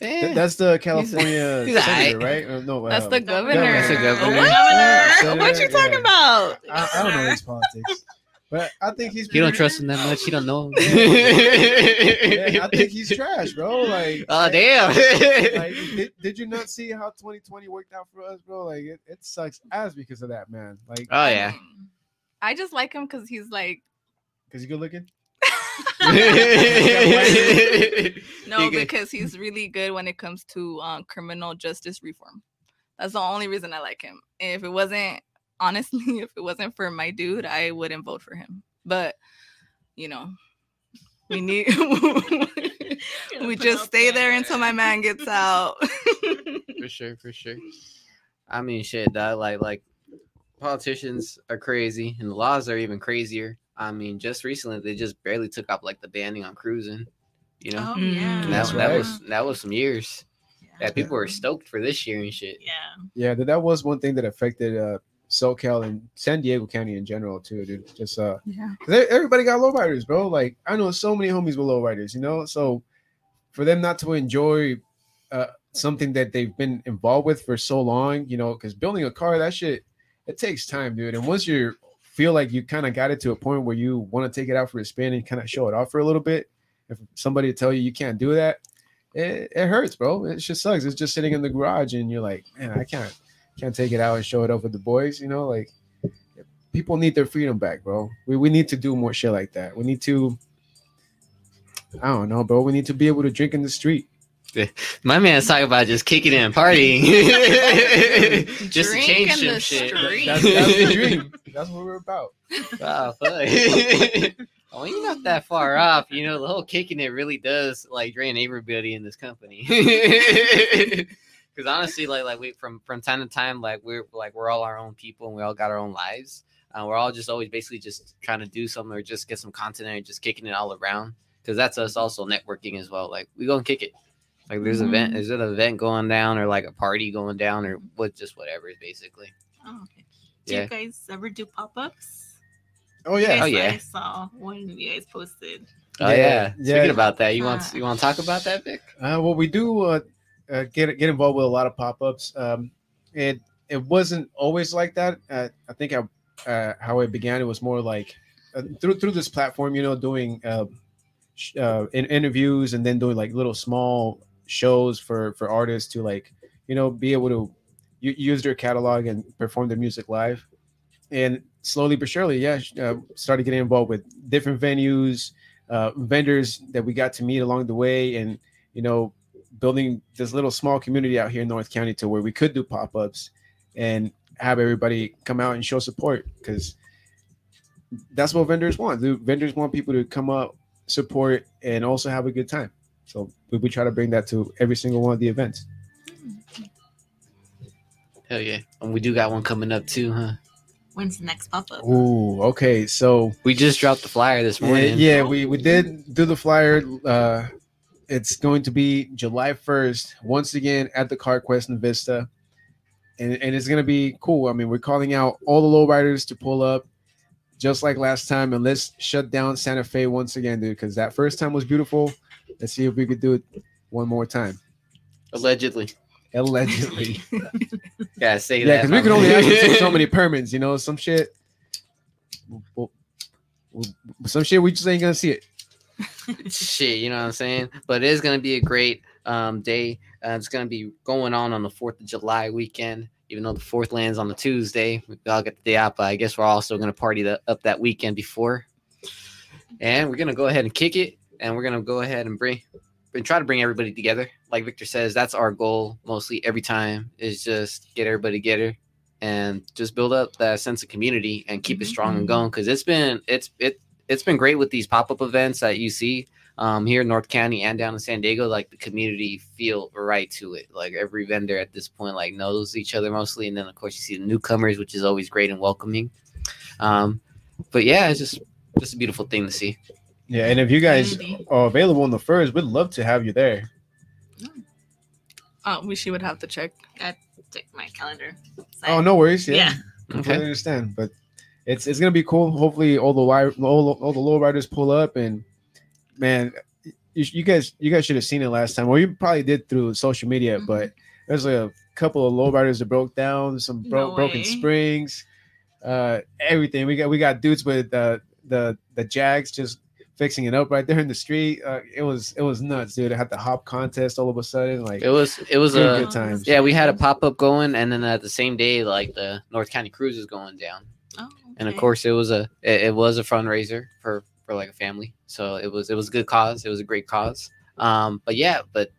Eh. That's the California he's senator, right? Or no, That's um, the governor. governor. That's the governor. What? Senator, What you talking yeah. about? I, I don't know his politics, but I think he's. You don't pretty- trust him that much. You don't know. him. [LAUGHS] Yeah, I think he's trash, bro. Like, [LAUGHS] Oh damn! [LAUGHS] like, did, did you not see how 2020 worked out for us, bro? Like, it, it sucks ass because of that, man. Like, oh yeah. I just like him because he's like because you good looking. [LAUGHS] no, because he's really good when it comes to um, criminal justice reform. That's the only reason I like him. If it wasn't, [LAUGHS] honestly, if it wasn't for my dude, I wouldn't vote for him. But you know, we need [LAUGHS] we just stay there until my man gets out. for sure, for sure. I mean, shit, dog, like like politicians are crazy, and the laws are even crazier. I mean, just recently they just barely took off like the banning on cruising. You know, Oh yeah. and that, That's that was that was some years Yeah. that people were stoked for this year and shit. Yeah. Yeah, that, that was one thing that affected uh, SoCal and San Diego County in general too, dude. Just uh, yeah. 'Cause everybody got lowriders, bro. Like I know so many homies with lowriders, you know. So for them not to enjoy uh, something that they've been involved with for so long, you know, because building a car, that shit, it takes time, dude. And once you feel like you kind of got it to a point where you want to take it out for a spin and kind of show it off for a little bit, if somebody tell you you can't do that, it, it hurts, bro. It just sucks. It's just sitting in the garage, and you're like, man, I can't can't take it out and show it off with the boys, you know, like people need their freedom back, bro. We we need to do more shit like that. We need to. I don't know, bro. We need to be able to drink in the street. My man's talking about just kicking it and partying. [LAUGHS] just to change in some the shit. That's, that's the [LAUGHS] dream. That's what we're about. Wow, fuck. [LAUGHS] well, you're not that far off. You know, the whole kicking it really does like drain everybody in this company. Because honestly, like like we from from time to time, like we're like we're all our own people and we all got our own lives. Uh, we're all just always basically just trying to do something or just get some content and just kicking it all around. Because that's us also networking as well. Like we gonna kick it. Like there's an event, Is it an event going down or like a party going down or what, just whatever, basically. Oh, okay. Do Yeah. you guys ever do pop-ups? Oh yeah. Oh, yeah. I saw one of you guys posted. Oh Yeah, yeah. yeah. Speaking about that, you want Uh, you want to talk about that, Vic? Uh, well, we do uh, uh, get get involved with a lot of pop ups. Um, it it wasn't always like that. Uh, I think I, uh, how it began, it was more like uh, through through this platform, you know, doing uh, uh, in, interviews and then doing like little small shows for for artists to like you know be able to use their catalog and perform their music live. And slowly but surely, yeah, uh, started getting involved with different venues, uh, vendors that we got to meet along the way, and you know building this little small community out here in North County to where we could do pop ups and have everybody come out and show support because that's what vendors want. The vendors want people to come up, support, and also have a good time. So we, we try to bring that to every single one of the events. Hell yeah. And we do got one coming up too, huh? When's the next pop-up? Ooh, okay. So We just dropped the flyer this yeah, morning. yeah, we, we did do the flyer. Uh, it's going to be July 1st, once again at the Car Quest in Vista. And, and it's going to be cool. I mean, we're calling out all the lowriders to pull up just like last time. And let's shut down Santa Fe once again, dude, because that first time was beautiful. Let's see if we could do it one more time. Allegedly. Allegedly. [LAUGHS] Gotta say yeah, that. because we can only actually take so [LAUGHS] many permits, you know, some shit. well, well, some shit we just ain't gonna see it. shit, you know what I'm saying? But it is gonna be a great um day. Uh, it's gonna be going on on the Fourth of July weekend. Even though the fourth lands on the Tuesday, we all get the day out. But I guess we're also gonna party the, up that weekend before, and we're gonna go ahead and kick it, and we're gonna go ahead and bring and try to bring everybody together. Like Victor says, that's our goal mostly every time is just get everybody together and just build up that sense of community and keep it strong and going. Because it's been it's it it's been great with these pop up events that you see um, here in North County and down in San Diego. Like the community feel right to it. Like every vendor at this point like knows each other mostly, and then of course you see the newcomers, which is always great and welcoming. Um, but yeah, it's just just a beautiful thing to see. Yeah, and if you guys Community. are available in the first, we'd love to have you there. Oh, we she would have to check. Check my calendar. Oh, no worries. Yeah, Yeah. completely understand. But it's it's gonna be cool. Hopefully, all the all, all the low riders pull up, and man, you, you guys you guys should have seen it last time, or you probably did through social media. Mhm. But there's like a couple of low riders that broke down, some bro- No broken springs, uh, everything. We got we got dudes with uh, the the Jags just fixing it up right there in the street. Uh, it was it was nuts, dude. I had the hop contest all of a sudden, like It was it was a good time. yeah. We had a pop up going, and then at the same day, like the North County Cruise is going down. Oh, and of course it was a it, it was a fundraiser for for like a family so it was it was a good cause it was a great cause um but yeah but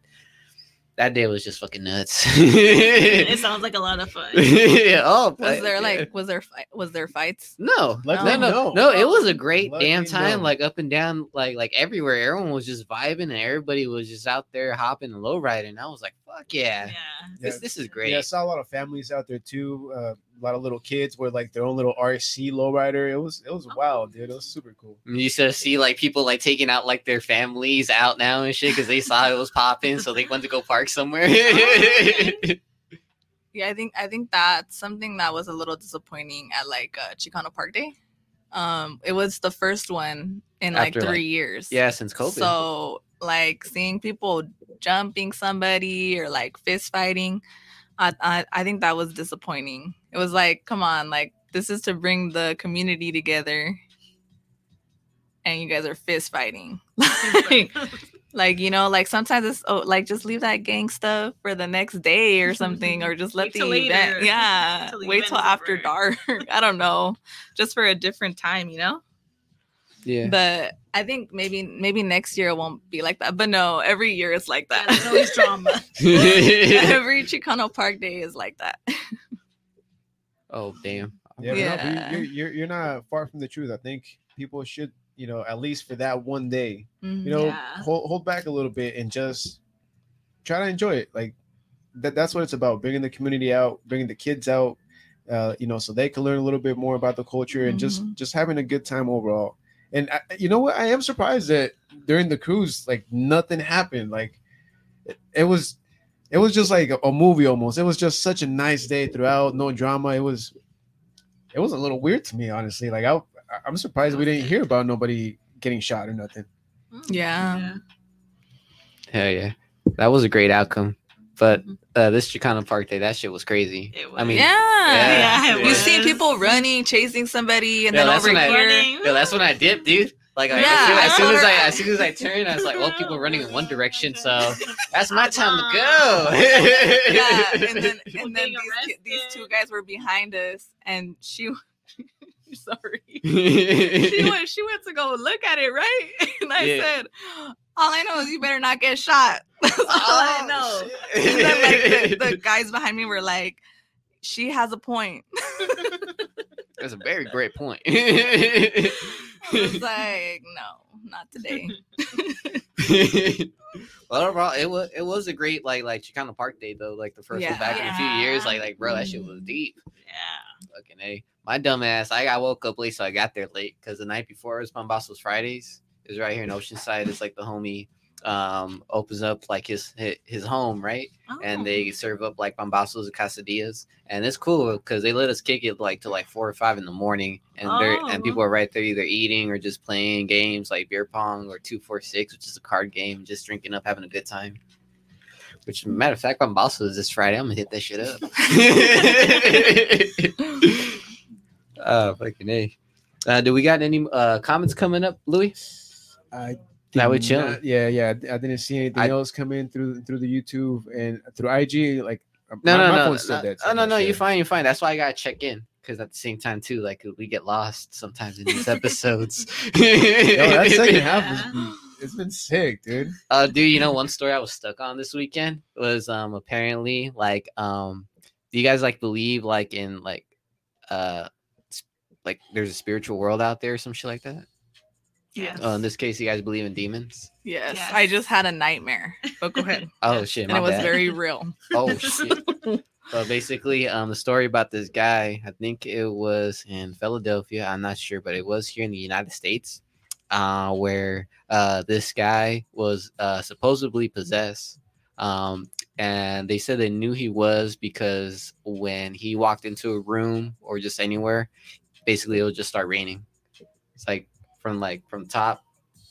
that day was just fucking nuts [LAUGHS] it sounds like a lot of fun. [LAUGHS] yeah, oh Was but- there yeah. like was there fi- was there fights? no Let no me no know. no it was a great Let damn time know. like up and down like like everywhere everyone was just vibing and everybody was just out there hopping and low riding i was like fuck yeah, Yeah. This, this is great Yeah, I saw a lot of families out there too. Uh, a lot of little kids with like their own little RC lowrider. It was it was wild, dude. It was super cool. You used to see like people like taking out like their families out now and shit because they saw it was popping, so they went to go park somewhere. [LAUGHS] Yeah, I think I think that's something that was a little disappointing at like uh, Chicano Park Day. Um, it was the first one in like After, three like- years. yeah, since COVID. So like seeing people jumping somebody or like fist fighting, I, I I think that was disappointing. It was like, come on, like this is to bring the community together, and you guys are fist fighting. [LAUGHS] like, [LAUGHS] Like you know, like sometimes it's oh, like just leave that gang stuff for the next day or something, or just let Wait the event. later, Yeah, till wait till after over. dark. [LAUGHS] I don't know, just for a different time, you know. Yeah. But I think maybe maybe next year it won't be like that. But no, every year it's like Yeah, that. there's always drama. [LAUGHS] every Chicano Park Day is like that. [LAUGHS] oh damn. Yeah, but no, you- you're, you're you're not far from the truth. I think people should, you know, at least for that one day, you know, Yeah. hold hold back a little bit and just try to enjoy it. Like that that's what it's about, bringing the community out, bringing the kids out, uh, you know, so they can learn a little bit more about the culture and just Mhm. just having a good time overall. And I, you know what? I am surprised that during the cruise, like nothing happened. Like it, it was, it was just like a, a movie almost. It was just such a nice day throughout, no drama. It was, it was a little weird to me, honestly. Like I, I'm surprised we didn't hear about nobody getting shot or nothing. Yeah. Hell yeah. That was a great outcome. But uh, this Chicano Park Day, that shit was crazy. It I mean, yeah. Yeah, it you was. see people running, chasing somebody, and Yeah, then over when I- here. Running. Yo, that's when I dipped, dude. Like, like, Yeah, as, soon, as soon as I her- as soon as I turned, I was like, "Well, people running in one direction, so that's my time to [LAUGHS] yeah, go." and then [LAUGHS] and then these, these two guys were behind us, and she. [LAUGHS] Sorry. she went. She went to go look at it, right? And I Yeah. said, "All I know is you better not get shot." [LAUGHS] That's all I Oh, know. Then like the, the [LAUGHS] guys behind me were like, "She has a point." [LAUGHS] That's a very great point. I was like, "No, not today." well, overall, it was it was a great like like Chicano Park Day though. Like the first Yeah. one back in a few years. Like like bro, that shit was Mhm. deep. Yeah. Fucking a. My dumb ass. I got woke up late, so I got there late because the night before it was Bombasso's Fridays. Was right here in Oceanside. It's like the homie um opens up like his his, his home, right? And Oh. they serve up like bombassos and quesadillas, and it's cool because they let us kick it like to like four or five in the morning, and they're Oh. and people are right there either eating or just playing games like beer pong or two four six, which is a card game, just drinking up, having a good time. Which matter of fact, Bombasso is this Friday. I'm gonna hit that shit up. uh, [LAUGHS] [LAUGHS] fucking a. Uh, do we got any uh comments coming up, Louis? I Now we chilling. Yeah, yeah. I didn't see anything I- else come in through through the YouTube and through IG. Like No, my, no, my no, no, dead, so oh, I'm no, no. You're fine. You're fine. That's why I gotta check in because at the same time too, like we get lost sometimes in these episodes. [LAUGHS] Yo, that second [LAUGHS] half been, it's been sick, dude. Uh, dude, you know one story I was stuck on this weekend was um apparently like um, do you guys like believe like in like uh, like there's a spiritual world out there or some shit like that? Yes. Uh, in this case, you guys believe in demons? Yes, Yes. I just had a nightmare. But go ahead. [LAUGHS] Oh shit, and my it was bad. very real. [LAUGHS] Oh shit. so basically, um, the story about this guy, I think it was in Philadelphia. I'm not sure, but it was here in the United States, uh, where uh this guy was uh supposedly possessed. Um, and they said they knew he was because when he walked into a room or just anywhere, basically it would just start raining. It's like from like from top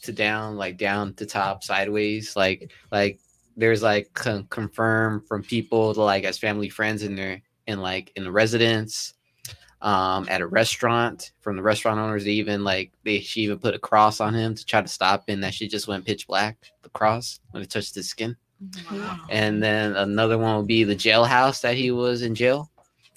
to down, like down to top, sideways, like like there's like con- confirmed from people to like as family friends in their in like in the residence um at a restaurant from the restaurant owners even like they she even put a cross on him to try to stop him that she just went pitch black the cross when it touched his skin Wow. and then another one would be the jailhouse that he was in jail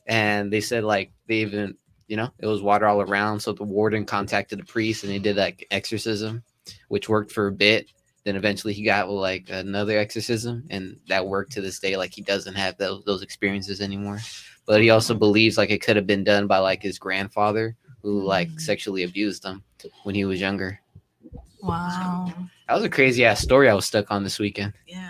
and they said like they even you know it was water all around so the warden contacted the priest and they did like exorcism which worked for a bit then eventually he got like another exorcism and that worked to this day like he doesn't have those, those experiences anymore but he also believes like it could have been done by like his grandfather who like mm. sexually abused him when he was younger Wow. that was a crazy ass story i was stuck on this weekend Yeah.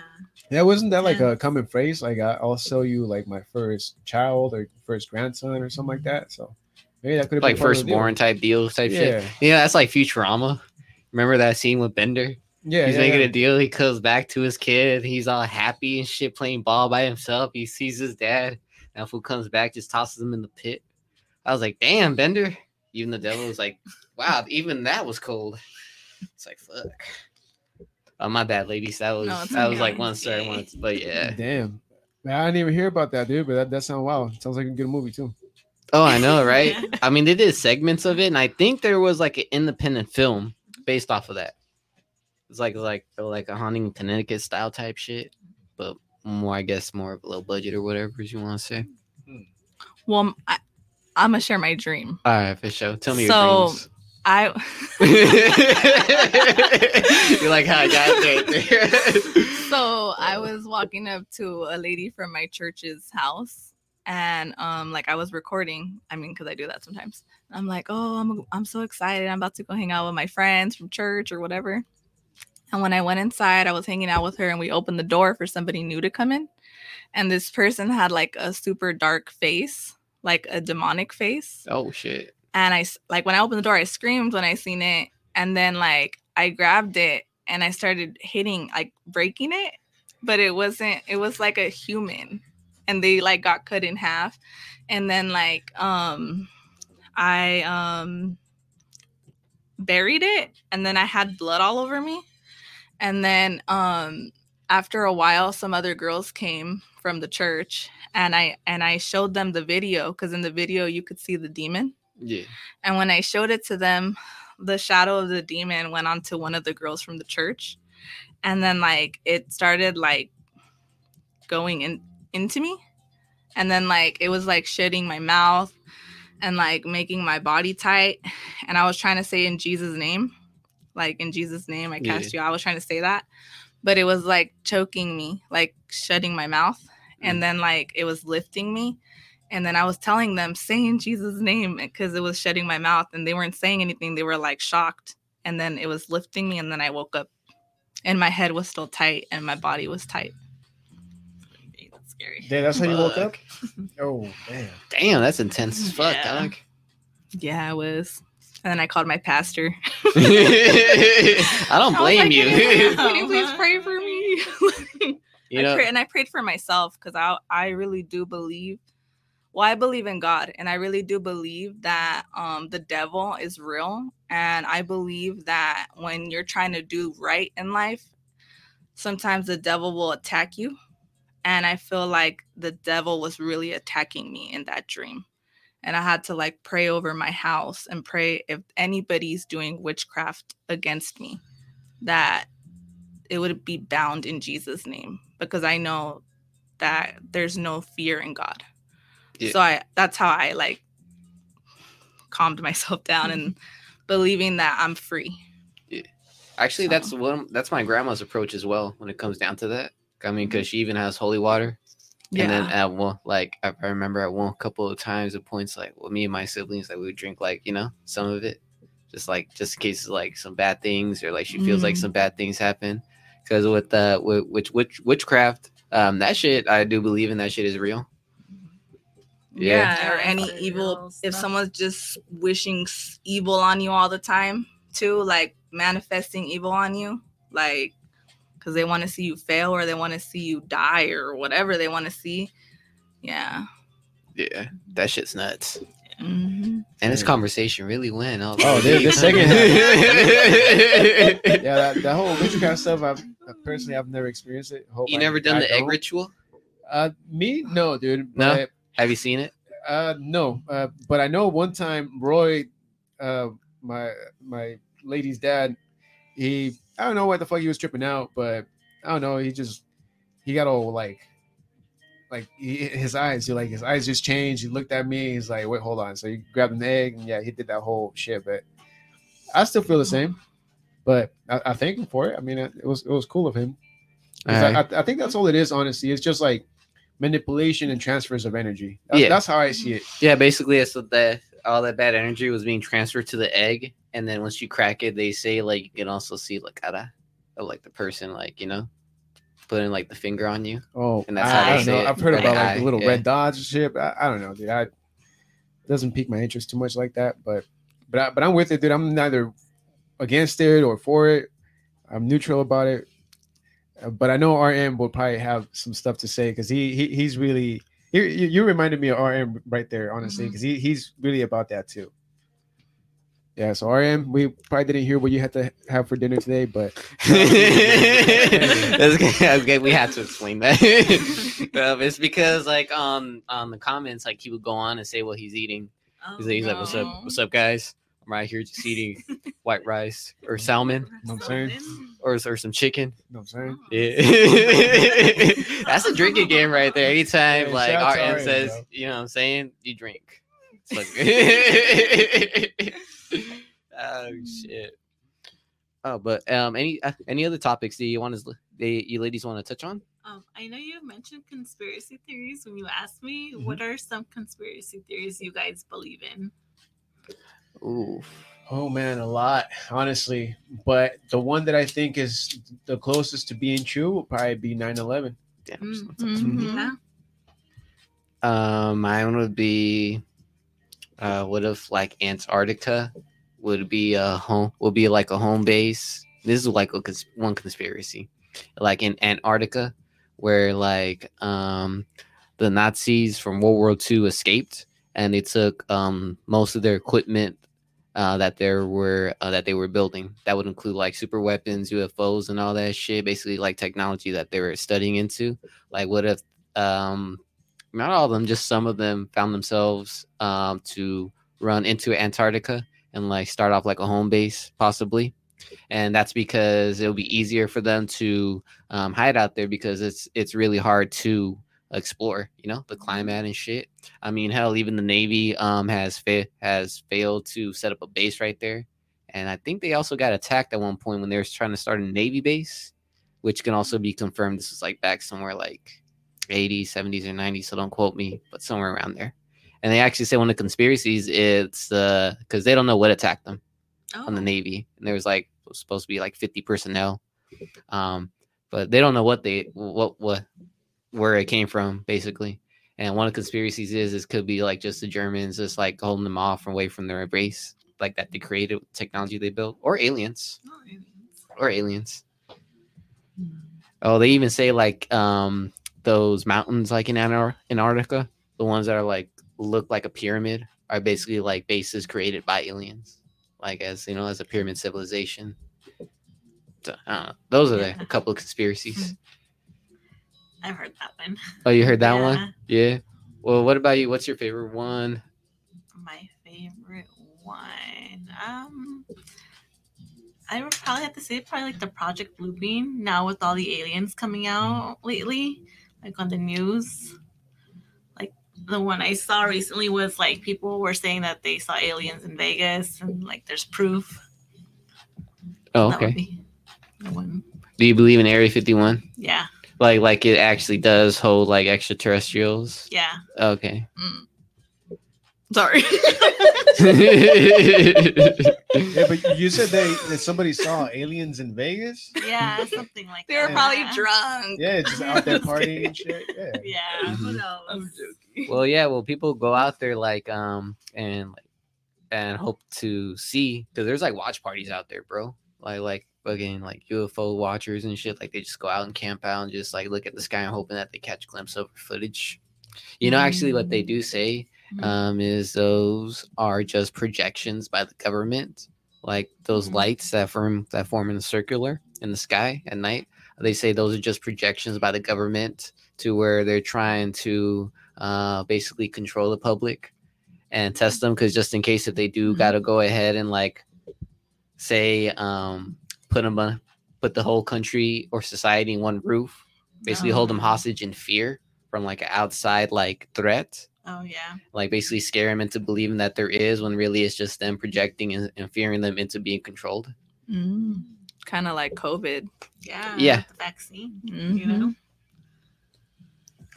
Yeah, wasn't that like Yeah. a common phrase? Like I- I'll show you like my first child or first grandson or something like that. So maybe that could have like been part of the deal. firstborn type deal type shit Yeah, Yeah, that's like Futurama. Remember that scene with Bender? yeah, he's yeah, making yeah. a deal. He comes back to his kid. He's all happy and shit, playing ball by himself. He sees his dad. Now, fool comes back, just tosses him in the pit. I was like, damn, Bender. Even the devil was like, wow, even that was cold. It's like, fuck. Oh, my bad, ladies. That was No, it's that was like one story once, but yeah. Damn. Man, I didn't even hear about that, dude. But that, that sounds wow. Sounds like a good movie too. Oh, I know, right? Yeah. [LAUGHS] I mean, they did segments of it, and I think there was like an independent film based off of that. It's like like like a haunting Connecticut style type shit, but more I guess more of a low budget or whatever you want to say. Hmm. Well, I, I'm gonna share my dream. All right, for sure. Tell me So- your dreams. I [LAUGHS] You're like how I got there. [LAUGHS] so I was walking up to a lady from my church's house and um like I was recording. I mean, because I do that sometimes. I'm like, oh, I'm I'm so excited. I'm about to go hang out with my friends from church or whatever. And when I went inside, I was hanging out with her and we opened the door for somebody new to come in. And this person had like a super dark face, like a demonic face oh shit. and i like when I opened the door, I screamed when I seen it, and then like I grabbed it and I started hitting, like breaking it, but it wasn't. It was like a human, and they like got cut in half, and then like um, I um buried it, and then I had blood all over me, and then um after a while, some other girls came from the church, and I and I showed them the video because in the video you could see the demon. Yeah. And when I showed it to them, the shadow of the demon went onto one of the girls from the church. And then like it started like going in into me. And then like it was like shutting my mouth and like making my body tight. And I was trying to say in Jesus' name, like in Jesus' name, I Yeah. cast you. I was trying to say that. But it was like choking me, like shutting my mouth. And mm. then like it was lifting me. And then I was telling them, say in Jesus' name, because it was shutting my mouth and they weren't saying anything. They were like shocked. And then it was lifting me. And then I woke up and my head was still tight and my body was tight. That's scary. Yeah, that's how you woke up. [LAUGHS] Oh damn. Damn, that's intense as fuck, Yeah. dog. Yeah, I was. And then I called my pastor. [LAUGHS] [LAUGHS] I don't I blame like, you. Can you, please, can you please pray for me? you I know, pray- and I prayed for myself because I I really do believe. Well, I believe in God, and I really do believe that um, the devil is real, and I believe that when you're trying to do right in life, sometimes the devil will attack you, and I feel like the devil was really attacking me in that dream, and I had to like pray over my house and pray if anybody's doing witchcraft against me, that it would be bound in Jesus' name because I know that there's no fear in God. Yeah. So I that's how I like calmed myself down and [LAUGHS] believing that I'm free. Yeah. actually, that's one. That's my grandma's approach as well when it comes down to that. I mean, because she even has holy water. Yeah. And then at one, like I I remember at one couple of times, at points like well, me and my siblings, like we would drink like you know some of it, just like just in case like some bad things or like she feels like Mhm. some bad things happen. Because with uh with witch, witch witchcraft, um that shit I do believe in that shit is real. Yeah. yeah, or any evil if someone's just wishing evil on you all the time too like manifesting evil on you like because they want to see you fail or they want to see you die or whatever they want to see yeah Yeah, that shit's nuts. Mhm. And this conversation really went. all Oh, dude, this second Yeah, that, that whole witchcraft stuff. I've personally, I've never experienced it. Hope you I- never done I the egg don't. ritual? Uh, me? No, dude. No? But, Have you seen it? uh, no. Uh, but I know one time Roy, uh, my my lady's dad, he I don't know what the fuck he was tripping out, but I don't know. He just he got all like. Like he, his eyes, he like his eyes just changed. He looked at me. He's like, "Wait, hold on." So he grabbed an egg, and yeah, he did that whole shit. But I still feel the same. But I, I thank him for it. I mean, it was it was cool of him. I, I, I think that's all it is. Honestly, it's just like manipulation and transfers of energy. That's, Yeah. that's how I see it. Yeah, basically, it's that the all that bad energy was being transferred to the egg, and then once you crack it, they say like you can also see la cara of like the person, like you know, putting like the finger on you. Oh, And that's I, how I they don't say know. it, I've heard like about like eye, the little yeah. red dots and shit. I, I don't know, dude. I doesn't pique my interest too much like that. But but I, but I'm with it, dude. I'm neither against it or for it. I'm neutral about it. Uh, but I know RM will probably have some stuff to say because he, he he's really you, you you reminded me of RM right there, honestly, because he, he's really about that too. Yeah, so RM, we probably didn't hear what you had to have for dinner today, but [LAUGHS] That's okay. [LAUGHS] that's okay, We had to explain that. [LAUGHS] um, it's because like um on the comments, like he would go on and say what he's eating. Oh, He's like, he's like, "What's up? What's up, guys?" I'm right here just eating white rice or salmon know what I'm saying? Or, or some chicken. You know what I'm saying? Yeah. That's a drinking game right there. Anytime Yeah, like shout out to RM RM, says, you know what I'm saying, you drink. It's like- oh shit. Oh, but um any uh, any other topics that you want to they you ladies want to touch on? Um, I know you mentioned conspiracy theories when you asked me. Mhm. What are some conspiracy theories you guys believe in? Ooh. Oh man, a lot, honestly. But the one that I think is the closest to being true will probably be 9/11. Damn. Mm, Mhm. Yeah. Um, mine would be, uh, what if like Antarctica would be a home, would be like a home base. This is like a cons- one conspiracy, like in Antarctica, where like um the Nazis from World War II escaped and they took um most of their equipment uh, that there were uh, that they were building. That would include like super weapons, UFOs, and all that shit. Basically, like technology that they were studying into. Like, what if um not all of them, just some of them found themselves um, to run into Antarctica and like start off like a home base, possibly. And that's because it'll be easier for them to um, hide out there because it's it's really hard to explore, you know, the climate and shit. I mean, hell, even the Navy um, has fa- has failed to set up a base right there, and I think they also got attacked at one point when they were trying to start a Navy base, which can also be confirmed. This is like back somewhere like 80s, 70s, or 90s, so don't quote me, but somewhere around there. And they actually say one of the conspiracies it's because they don't know what attacked them on the Oh. Navy, and there was like was supposed to be like 50 personnel, um, but they don't know what they what what where it came from basically. And one of the conspiracies is this could be like just the Germans just like holding them off away from their base, like that they created technology they built, or aliens, Oh, aliens. or aliens. Oh, they even say like um those mountains like in Antar- Antarctica, the ones that are like look like a pyramid, are basically like bases created by aliens, like as you know, as a pyramid civilization. So. Those are the, a couple of conspiracies. [LAUGHS] I've heard that one. Oh, you heard that Yeah. one? Yeah. Well, what about you? What's your favorite one? My favorite one. Um, I would probably have to say probably like the Project Blue Beam. Now with all the aliens coming out lately, like on the news, like the one I saw recently was like people were saying that they saw aliens in Vegas and like there's proof. Oh, okay. Do you believe in Area 51? Yeah, Like, like it actually does hold like extraterrestrials? yeah. Okay. Mm. Sorry. Yeah, but you [LAUGHS] said they that somebody saw aliens in Vegas. Yeah, something like that. they were that. probably drunk. Yeah, just out there [LAUGHS] partying and shit. Yeah. Yeah, who Mhm. knows? I'm joking. well, yeah. Well, people go out there like um and like and hope to see because there's like watch parties out there, bro. Like like fucking like UFO watchers and shit. Like they just go out and camp out and just like look at the sky and hoping that they catch a glimpse of footage. You know, actually, what they do say Mhm. um, is those are just projections by the government, like those Mhm. lights that form that form in a circular in the sky at night. They say those are just projections by the government to where they're trying to uh, basically control the public and test them because just in case if they do Mhm. got to go ahead and like say um, put them on put the whole country or society in one roof basically hold them hostage in fear from like an outside like threat Oh yeah. like basically scare them into believing that there is when really it's just them projecting and, and fearing them into being controlled. Mm. Kind of like COVID. Yeah. Yeah. The vaccine. You Mhm. know.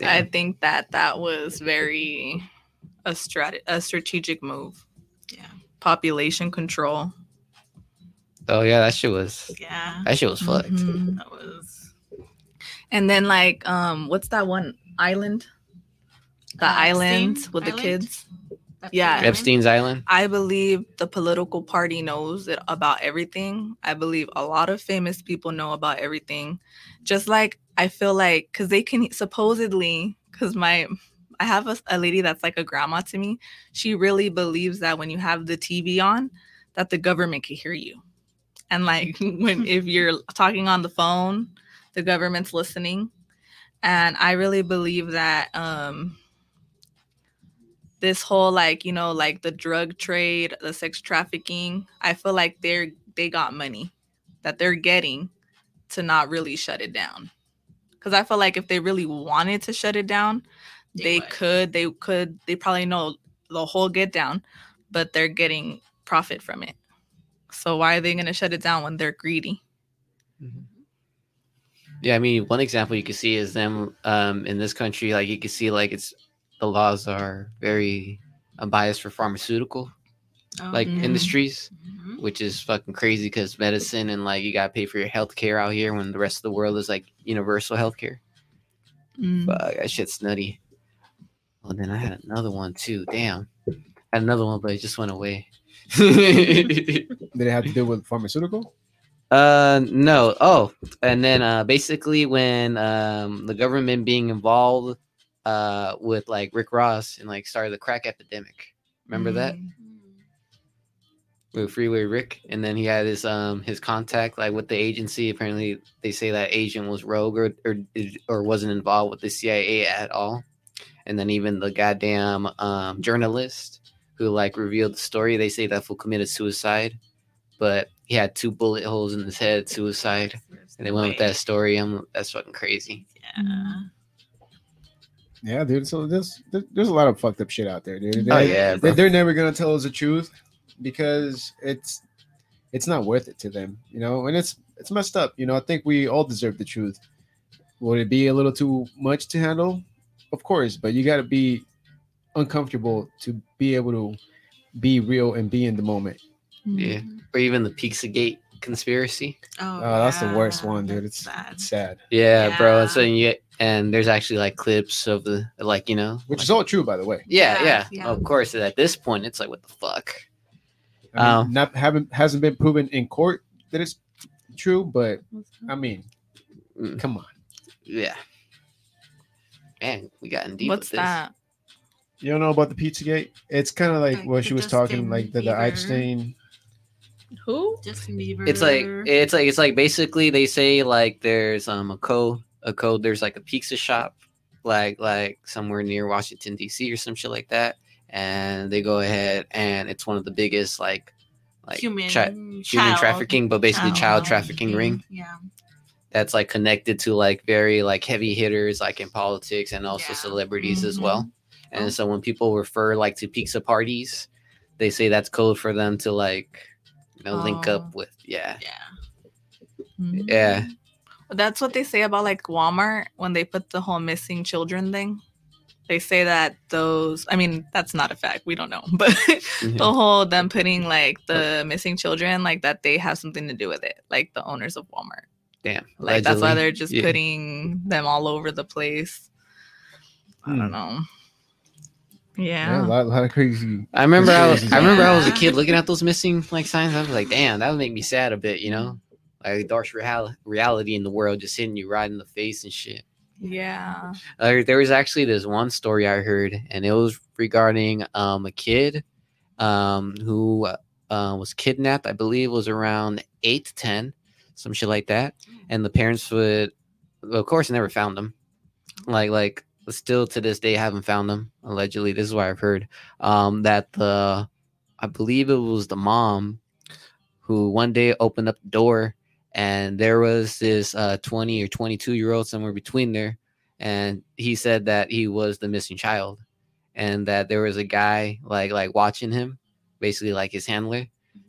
I think that that was very a strat a strategic move. Yeah. Population control. Oh yeah, that shit was Yeah. that shit was fucked. Mhm. That was And then like um what's that one island? The Uh, island Epstein with the Island? kids. Epstein Yeah. Island. Epstein's Island. I believe the political party knows it about everything. I believe a lot of famous people know about everything. Just like I feel like because they can supposedly, because my I have a, a lady that's like a grandma to me. She really believes that when you have the TV on, that the government can hear you, and like [LAUGHS] when if you're talking on the phone, the government's listening. And I really believe that um this whole like you know like the drug trade the sex trafficking i feel like they're they got money that they're getting to not really shut it down. Because i feel like if they really wanted to shut it down They they could they could they probably know the whole get down but they're getting profit from it. So why are they going to shut it down when they're greedy? Yeah, I mean, one example you can see is them um, in this country. Like you can see, like it's the laws are very unbiased for pharmaceutical Oh, like Mhm. industries, mhm. which is fucking crazy because medicine and like you gotta pay for your health care out here when the rest of the world is like universal health care. Mm. Fuck, that shit's nutty. Well, then I had another one too. Damn, I had another one, but it just went away. Did it have to do with pharmaceutical? [LAUGHS] Uh no. Oh, and then uh basically when um the government being involved uh with like Rick Ross and like started the crack epidemic. Remember that? Mm. With Freeway Rick and then he had his um his contact like with the agency. Apparently they say that agent was rogue or or, or wasn't involved with the CIA at all. And then even the goddamn um journalist who like revealed the story, they say that fool committed suicide. But he had two bullet holes in his head, suicide. And they went with that story. I'm that's fucking crazy. Yeah. Yeah, dude. So there's there's a lot of fucked up shit out there, dude. Oh They- yeah, they, bro. they're never gonna tell us the truth because it's it's not worth it to them, you know. And it's it's messed up, you know. I think we all deserve the truth. Would it be a little too much to handle? Of course, but you got to be uncomfortable to be able to be real and be in the moment. Mm-hmm. Yeah. Or even the Pizzagate conspiracy. Oh, Oh, that's the worst one, dude. It's sad. it's sad, Yeah, bro. And so Yeah. you get, and there's actually like clips of the like you know, which like- is all true, by the way. yeah, Yeah, yeah, yeah. Of course, at this point, it's like what the fuck. I mean, Um, not haven't hasn't been proven in court that it's true, but I mean, Mm, come on. yeah. Man, we got in deep. what's with this. that You don't know about the Pizzagate? It's kind of like Like what she was talking, like the, the Bieber. Epstein. Who Justin Bieber. It's like it's like it's like basically they say like there's um a code a code there's like a pizza shop like like somewhere near Washington D.C. or some shit like that, and they go ahead and it's one of the biggest like like human chi- human human trafficking, but basically child trafficking ring. Yeah. that's like connected to like very like heavy hitters like in politics and also Yeah. celebrities as Mhm. well. And Oh. so when people refer like to pizza parties, they say that's code for them to like you know link Oh. up with yeah. Yeah. Yeah. That's what they say about like Walmart when they put the whole missing children thing. They say that those, I mean, that's not a fact. We don't know. [LAUGHS] But Mhm. the whole them putting like the missing children, like that they have something to do with it, like the owners of Walmart. Damn. Like that's why they're just Yeah. putting them all over the place. I Hmm. don't know. Yeah, Yeah. a lot, a lot of crazy. I remember I was I remember I was a kid looking at those missing like signs. I was like, damn, that would make me sad a bit, you know? Like dark real- reality in the world just hitting you right in the face and shit. Yeah. Uh, there was actually this one story I heard, and it was regarding um, a kid um, who uh, was kidnapped. I believe was around eight to ten, some shit like that. And the parents would, of course, never found them. Like, like still to this day, haven't found them. Allegedly, this is what I've heard. Um, that the, I believe it was the mom, who one day opened up the door and there was this uh, 20 or 22 year old somewhere between there and he said that he was the missing child and that there was a guy like like watching him basically like his handler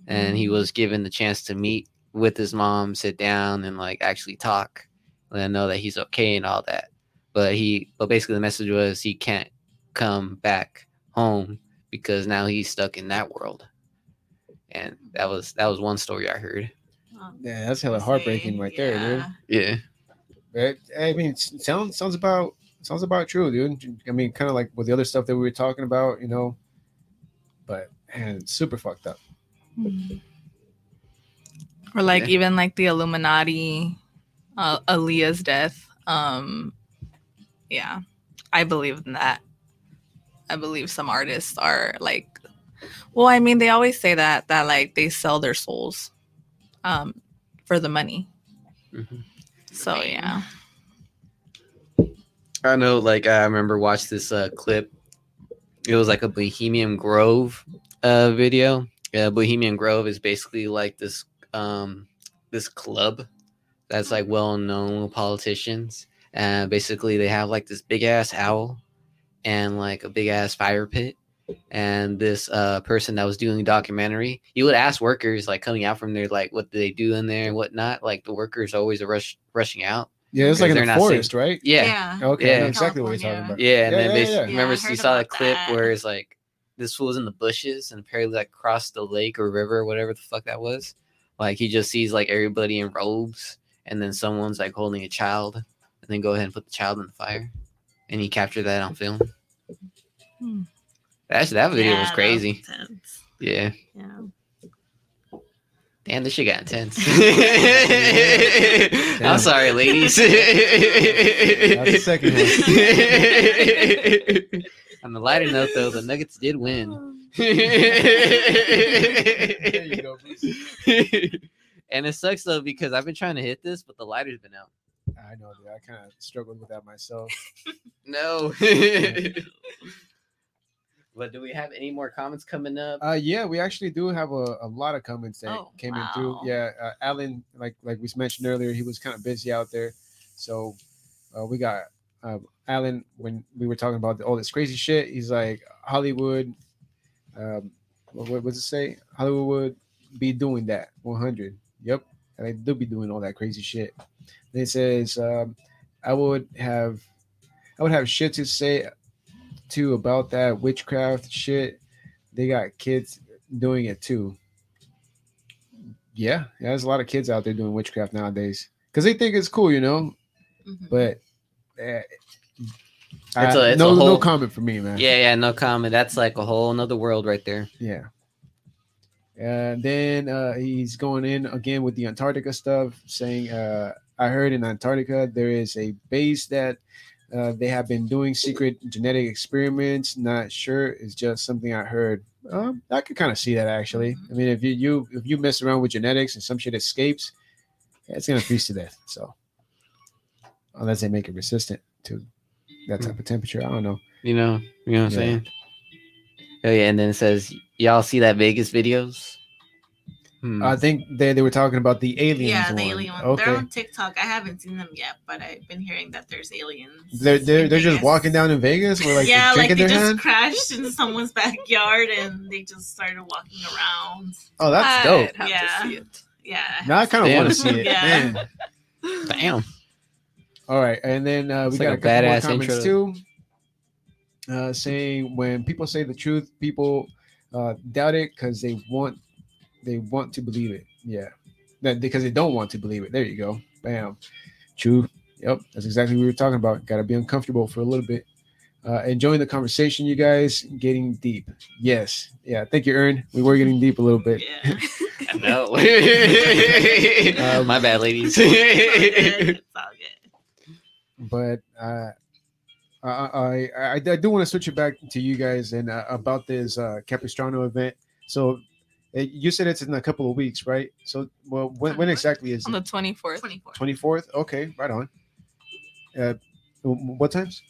and he was given the chance to meet with his mom sit down and like actually talk him know that he's okay and all that but he but basically the message was he can't come back home because now he's stuck in that world and that was that was one story i heard Um, Yeah, that's hella heartbreaking right there, dude. yeah Right? I mean, sounds sounds about sounds about true, dude. I mean, kind of like with the other stuff that we were talking about, you know. But man, super fucked up. Or like Yeah. even like the Illuminati, uh, Aaliyah's death. Um, yeah, I believe in that. I believe some artists are like, well, I mean, they always say that that like they sell their souls, um, for the money. Mhm. So yeah, I know, like I remember watched this uh, clip it was like a Bohemian Grove uh video. Yeah, Bohemian Grove is basically like this um this club that's like well known politicians. And basically they have like this big ass owl and like a big ass fire pit. And this uh person that was doing the documentary, you would ask workers like coming out from there, like what do they do in there and whatnot. Like the workers always are rush rushing out. Yeah, it's like in They're the not safe. forest, right? Yeah. Okay, I Yeah. know exactly what you're talking about. Yeah, and Yeah, then yeah, basically, yeah. remember Yeah, you saw that clip that. where it's like this fool was in the bushes and apparently like crossed the lake or river or whatever the fuck that was. Like he just sees like everybody in robes and then someone's like holding a child and then go ahead and put the child in the fire. And he captured that on film. Hmm. Actually, that video Yeah, was that crazy. intense. Yeah. Yeah. Damn, this shit got intense. [LAUGHS] I'm sorry, ladies. That's the second [LAUGHS] On the lighter note, though, the Nuggets did win. There you go, Bruce. [LAUGHS] and it sucks though because I've been trying to hit this, but the lighter's been out. I know, dude. I kind of struggled with that myself. [LAUGHS] No. [LAUGHS] but do we have any more comments coming up? Uh, yeah, we actually do have a, a lot of comments that Oh, came in through. Yeah, uh, Alan, like like we mentioned earlier, he was kind of busy out there, so uh, we got uh, Alan when we were talking about all this crazy shit. He's like Hollywood. Um, what, what does it say? Hollywood would be doing that 100. Yep, and they do be doing all that crazy shit. Then it says um, I would have I would have shit to say too about that witchcraft shit they got kids doing it too. Yeah, yeah, there's a lot of kids out there doing witchcraft nowadays because they think it's cool, you know. Mhm. But uh, It's a- it's no, a no comment for me, man. yeah, yeah, no comment. That's like a whole nother world right there. yeah. And then uh, he's going in again with the Antarctica stuff, saying, uh, "I heard in Antarctica there is a base that uh, they have been doing secret genetic experiments. Not sure, it's just something I heard. Um, I could kind of see that actually. I mean, if you, you if you mess around with genetics and some shit escapes, it's gonna freeze to death. So unless they make it resistant to that type of temperature, I don't know. You know, you know what I'm Yeah. saying? Oh yeah, and then it says, "Y'all see that Vegas videos?" Hmm. I think they, they were talking about the aliens. Yeah, the one. alien one. Okay. They're on TikTok. I haven't seen them yet, but I've been hearing that there's aliens. They're they're, they're just walking down in Vegas with like [LAUGHS] yeah, like they just hand. crashed into someone's [LAUGHS] backyard and they just started walking around. Oh, that's I'd dope. have Yeah. to see it. Yeah. Now I kind of want to see it. [LAUGHS] Yeah. Man. Damn. All right, and then uh, we It's got like a a couple more badass comments intro. too, uh, saying when people say the truth, people uh, doubt it because they want they want to believe it. Yeah, that because they don't want to believe it. There you go. Bam. True. Yep, that's exactly what we were talking about. Got to be uncomfortable for a little bit. Uh, enjoying the conversation, you guys. Getting deep. Yes. Yeah. Thank you, Ern. We were getting deep a little bit. Yeah. [LAUGHS] No. [LAUGHS] Um, My bad, ladies. It's all good. [LAUGHS] It's all good. but uh, I, I, I, I do want to switch it back to you guys and uh, about this uh, Capistrano event. So you said it's in a couple of weeks, right? So well, when, when exactly is On it? the 24th. 24. Twenty fourth. Okay, right on. Uh, what times?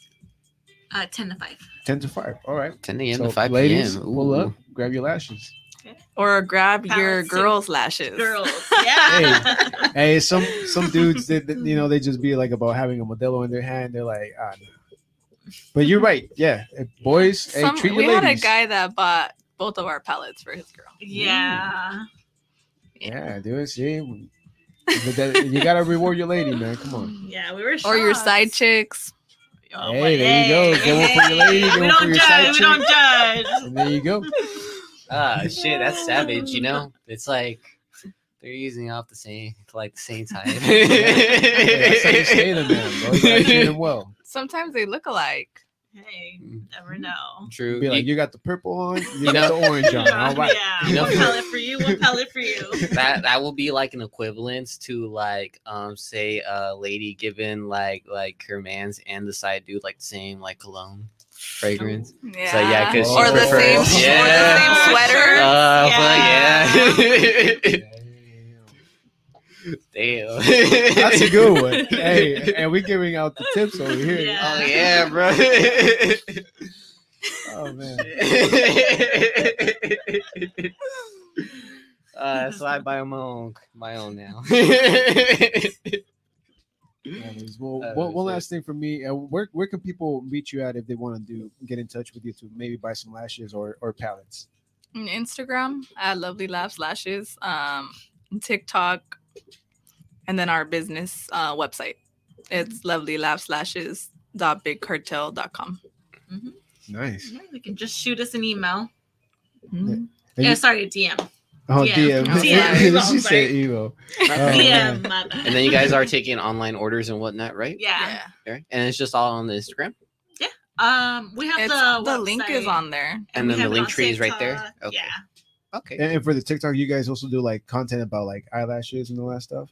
Uh, 10 to 5. Ten to five. All right. 10 a.m. So, to 5 ladies, p.m. pull up, grab your lashes. Okay. Or grab your Palace too. girls' lashes. Girls. [LAUGHS] Yeah. Hey, hey, some some [LAUGHS] dudes, they, they- you know, they just be like about having a Modelo in their hand. They're like, ah. no. But you're right. Yeah, Uh, boys, hey, Some- treat we your had a guy that bought both of our palettes for his girl. yeah. Yeah, dude. See, but that, you gotta reward your lady, man. Come on. Yeah, we were Or your side chicks. Oh, Hey, but there you go. Get one for your lady, get we one for don't your judge. side We chick. don't judge. [LAUGHS] And there you go. Ah, shit, that's savage, you know? It's like they're using off the same, like the same type. Hey, that's how you stay the man, bro. You gotta treat him well. Sometimes they look alike. Hey, never know. True. Be like, You- you got the purple on, you, [LAUGHS] You got know- the orange on. All right. Yeah, You know- one palette for you, one palette for you. [LAUGHS] that that will be like an equivalence to like um say a lady given like like her man's and the side dude like the same like cologne fragrance. Yeah. So yeah, because Oh. or the same, prefers- or the same sweater. Uh, Yeah. but yeah. [LAUGHS] Damn. That's a good one. [LAUGHS] Hey, and we're giving out the tips over here. Yeah. Oh yeah, bro. [LAUGHS] Oh man. [LAUGHS] uh, so I buy my own, my own now. Anyways, well, Uh, one, one last thing for me. Uh, where where can people meet you at if they want to do get in touch with you to maybe buy some lashes or or palettes? Instagram at Lovely Laughs Lashes, um, TikTok, and then our business uh, website. It's Lovely Laughs Lashes dot bigcartel.com. Nice. Yeah, you can just shoot us an email. Mhm. Yeah, you- sorry, DM. oh, DM. DM. DM. she Oh, said sorry. Evo. Oh, DM, man. my bad. and then you guys are taking online orders and whatnot, right? Yeah. Okay. And it's just all on the Instagram, Yeah. Um, we have It's, the the link is on there. and we then the link tree is right there. Okay. Yeah. Okay. And, and for the TikTok, you guys also do like content about like eyelashes and all that stuff.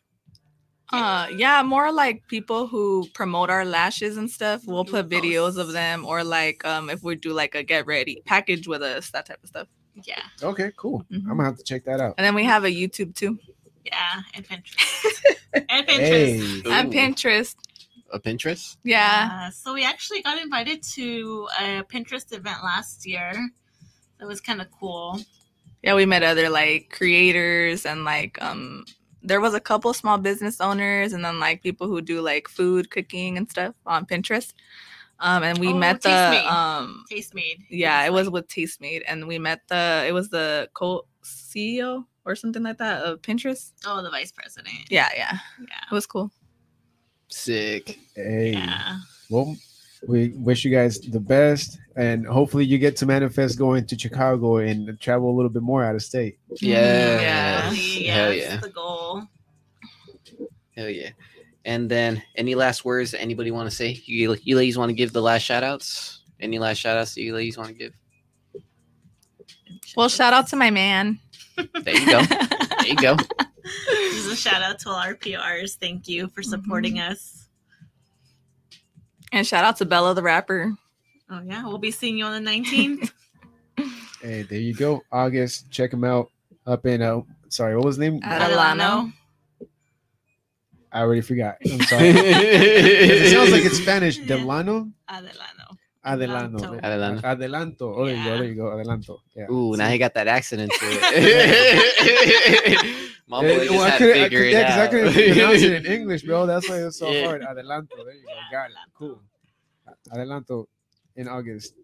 Uh yeah, more like people who promote our lashes and stuff. We'll Do put videos of them or like um if we do like a get ready package with us, that type of stuff. Yeah. Okay, cool. Mhm. I'm gonna have to check that out. And then we have a YouTube too. Yeah. And Pinterest. [LAUGHS] and Pinterest. Hey, And Pinterest. A Pinterest? Yeah. Uh, so we actually got invited to a Pinterest event last year. That was kind of cool. Yeah, we met other like creators and like um there was a couple small business owners and then like people who do like food cooking and stuff on Pinterest. Um and we Oh, met the Tastemade. um Tastemade. yeah, it was with Tastemade and we met the it was the co CEO or something like that of Pinterest. Oh, the vice president. Yeah, yeah. Yeah. It was cool. Sick. hey. Yeah. Well, we wish you guys the best, and hopefully you get to manifest going to Chicago and travel a little bit more out of state. Yeah. Yeah. Really, yeah, Hell that's the goal. Hell yeah. And then any last words anybody want to say? You, you ladies want to give the last shout outs? Any last shout outs that you ladies want to give? Well, shout out to my man. There you go. There you go. [LAUGHS] Just a shout out to all our PRs. Thank you for supporting Mm-hmm. us. And shout out to Bella the rapper. Oh yeah, we'll be seeing you on the 19th. [LAUGHS] Hey, there you go. August, check him out up in uh sorry, what was his name? Adelano. I already forgot. I'm [LAUGHS] sorry. it sounds like it's Spanish. Yeah. Delano? Adelano. Adelanto. Adelanto. Adelanto. Oh, there you go. There you go. Adelanto. Yeah. Ooh, now he got that accent into it. [LAUGHS] My boy Eh, just well, I had to couldn't- I figure could- it yeah, 'cause I couldn't pronounce it in [LAUGHS] English, bro. That's why it was so Yeah. hard. Adelanto. There you go. Got it. Cool. Adelanto in August.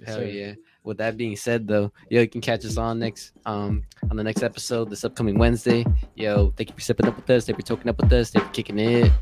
Yes, Hell sir. yeah. With that being said, though, yo, you can catch us on next um on the next episode this upcoming Wednesday. Yo, thank you for sipping up with us. Thank you for talking up with us. Thank you for kicking it.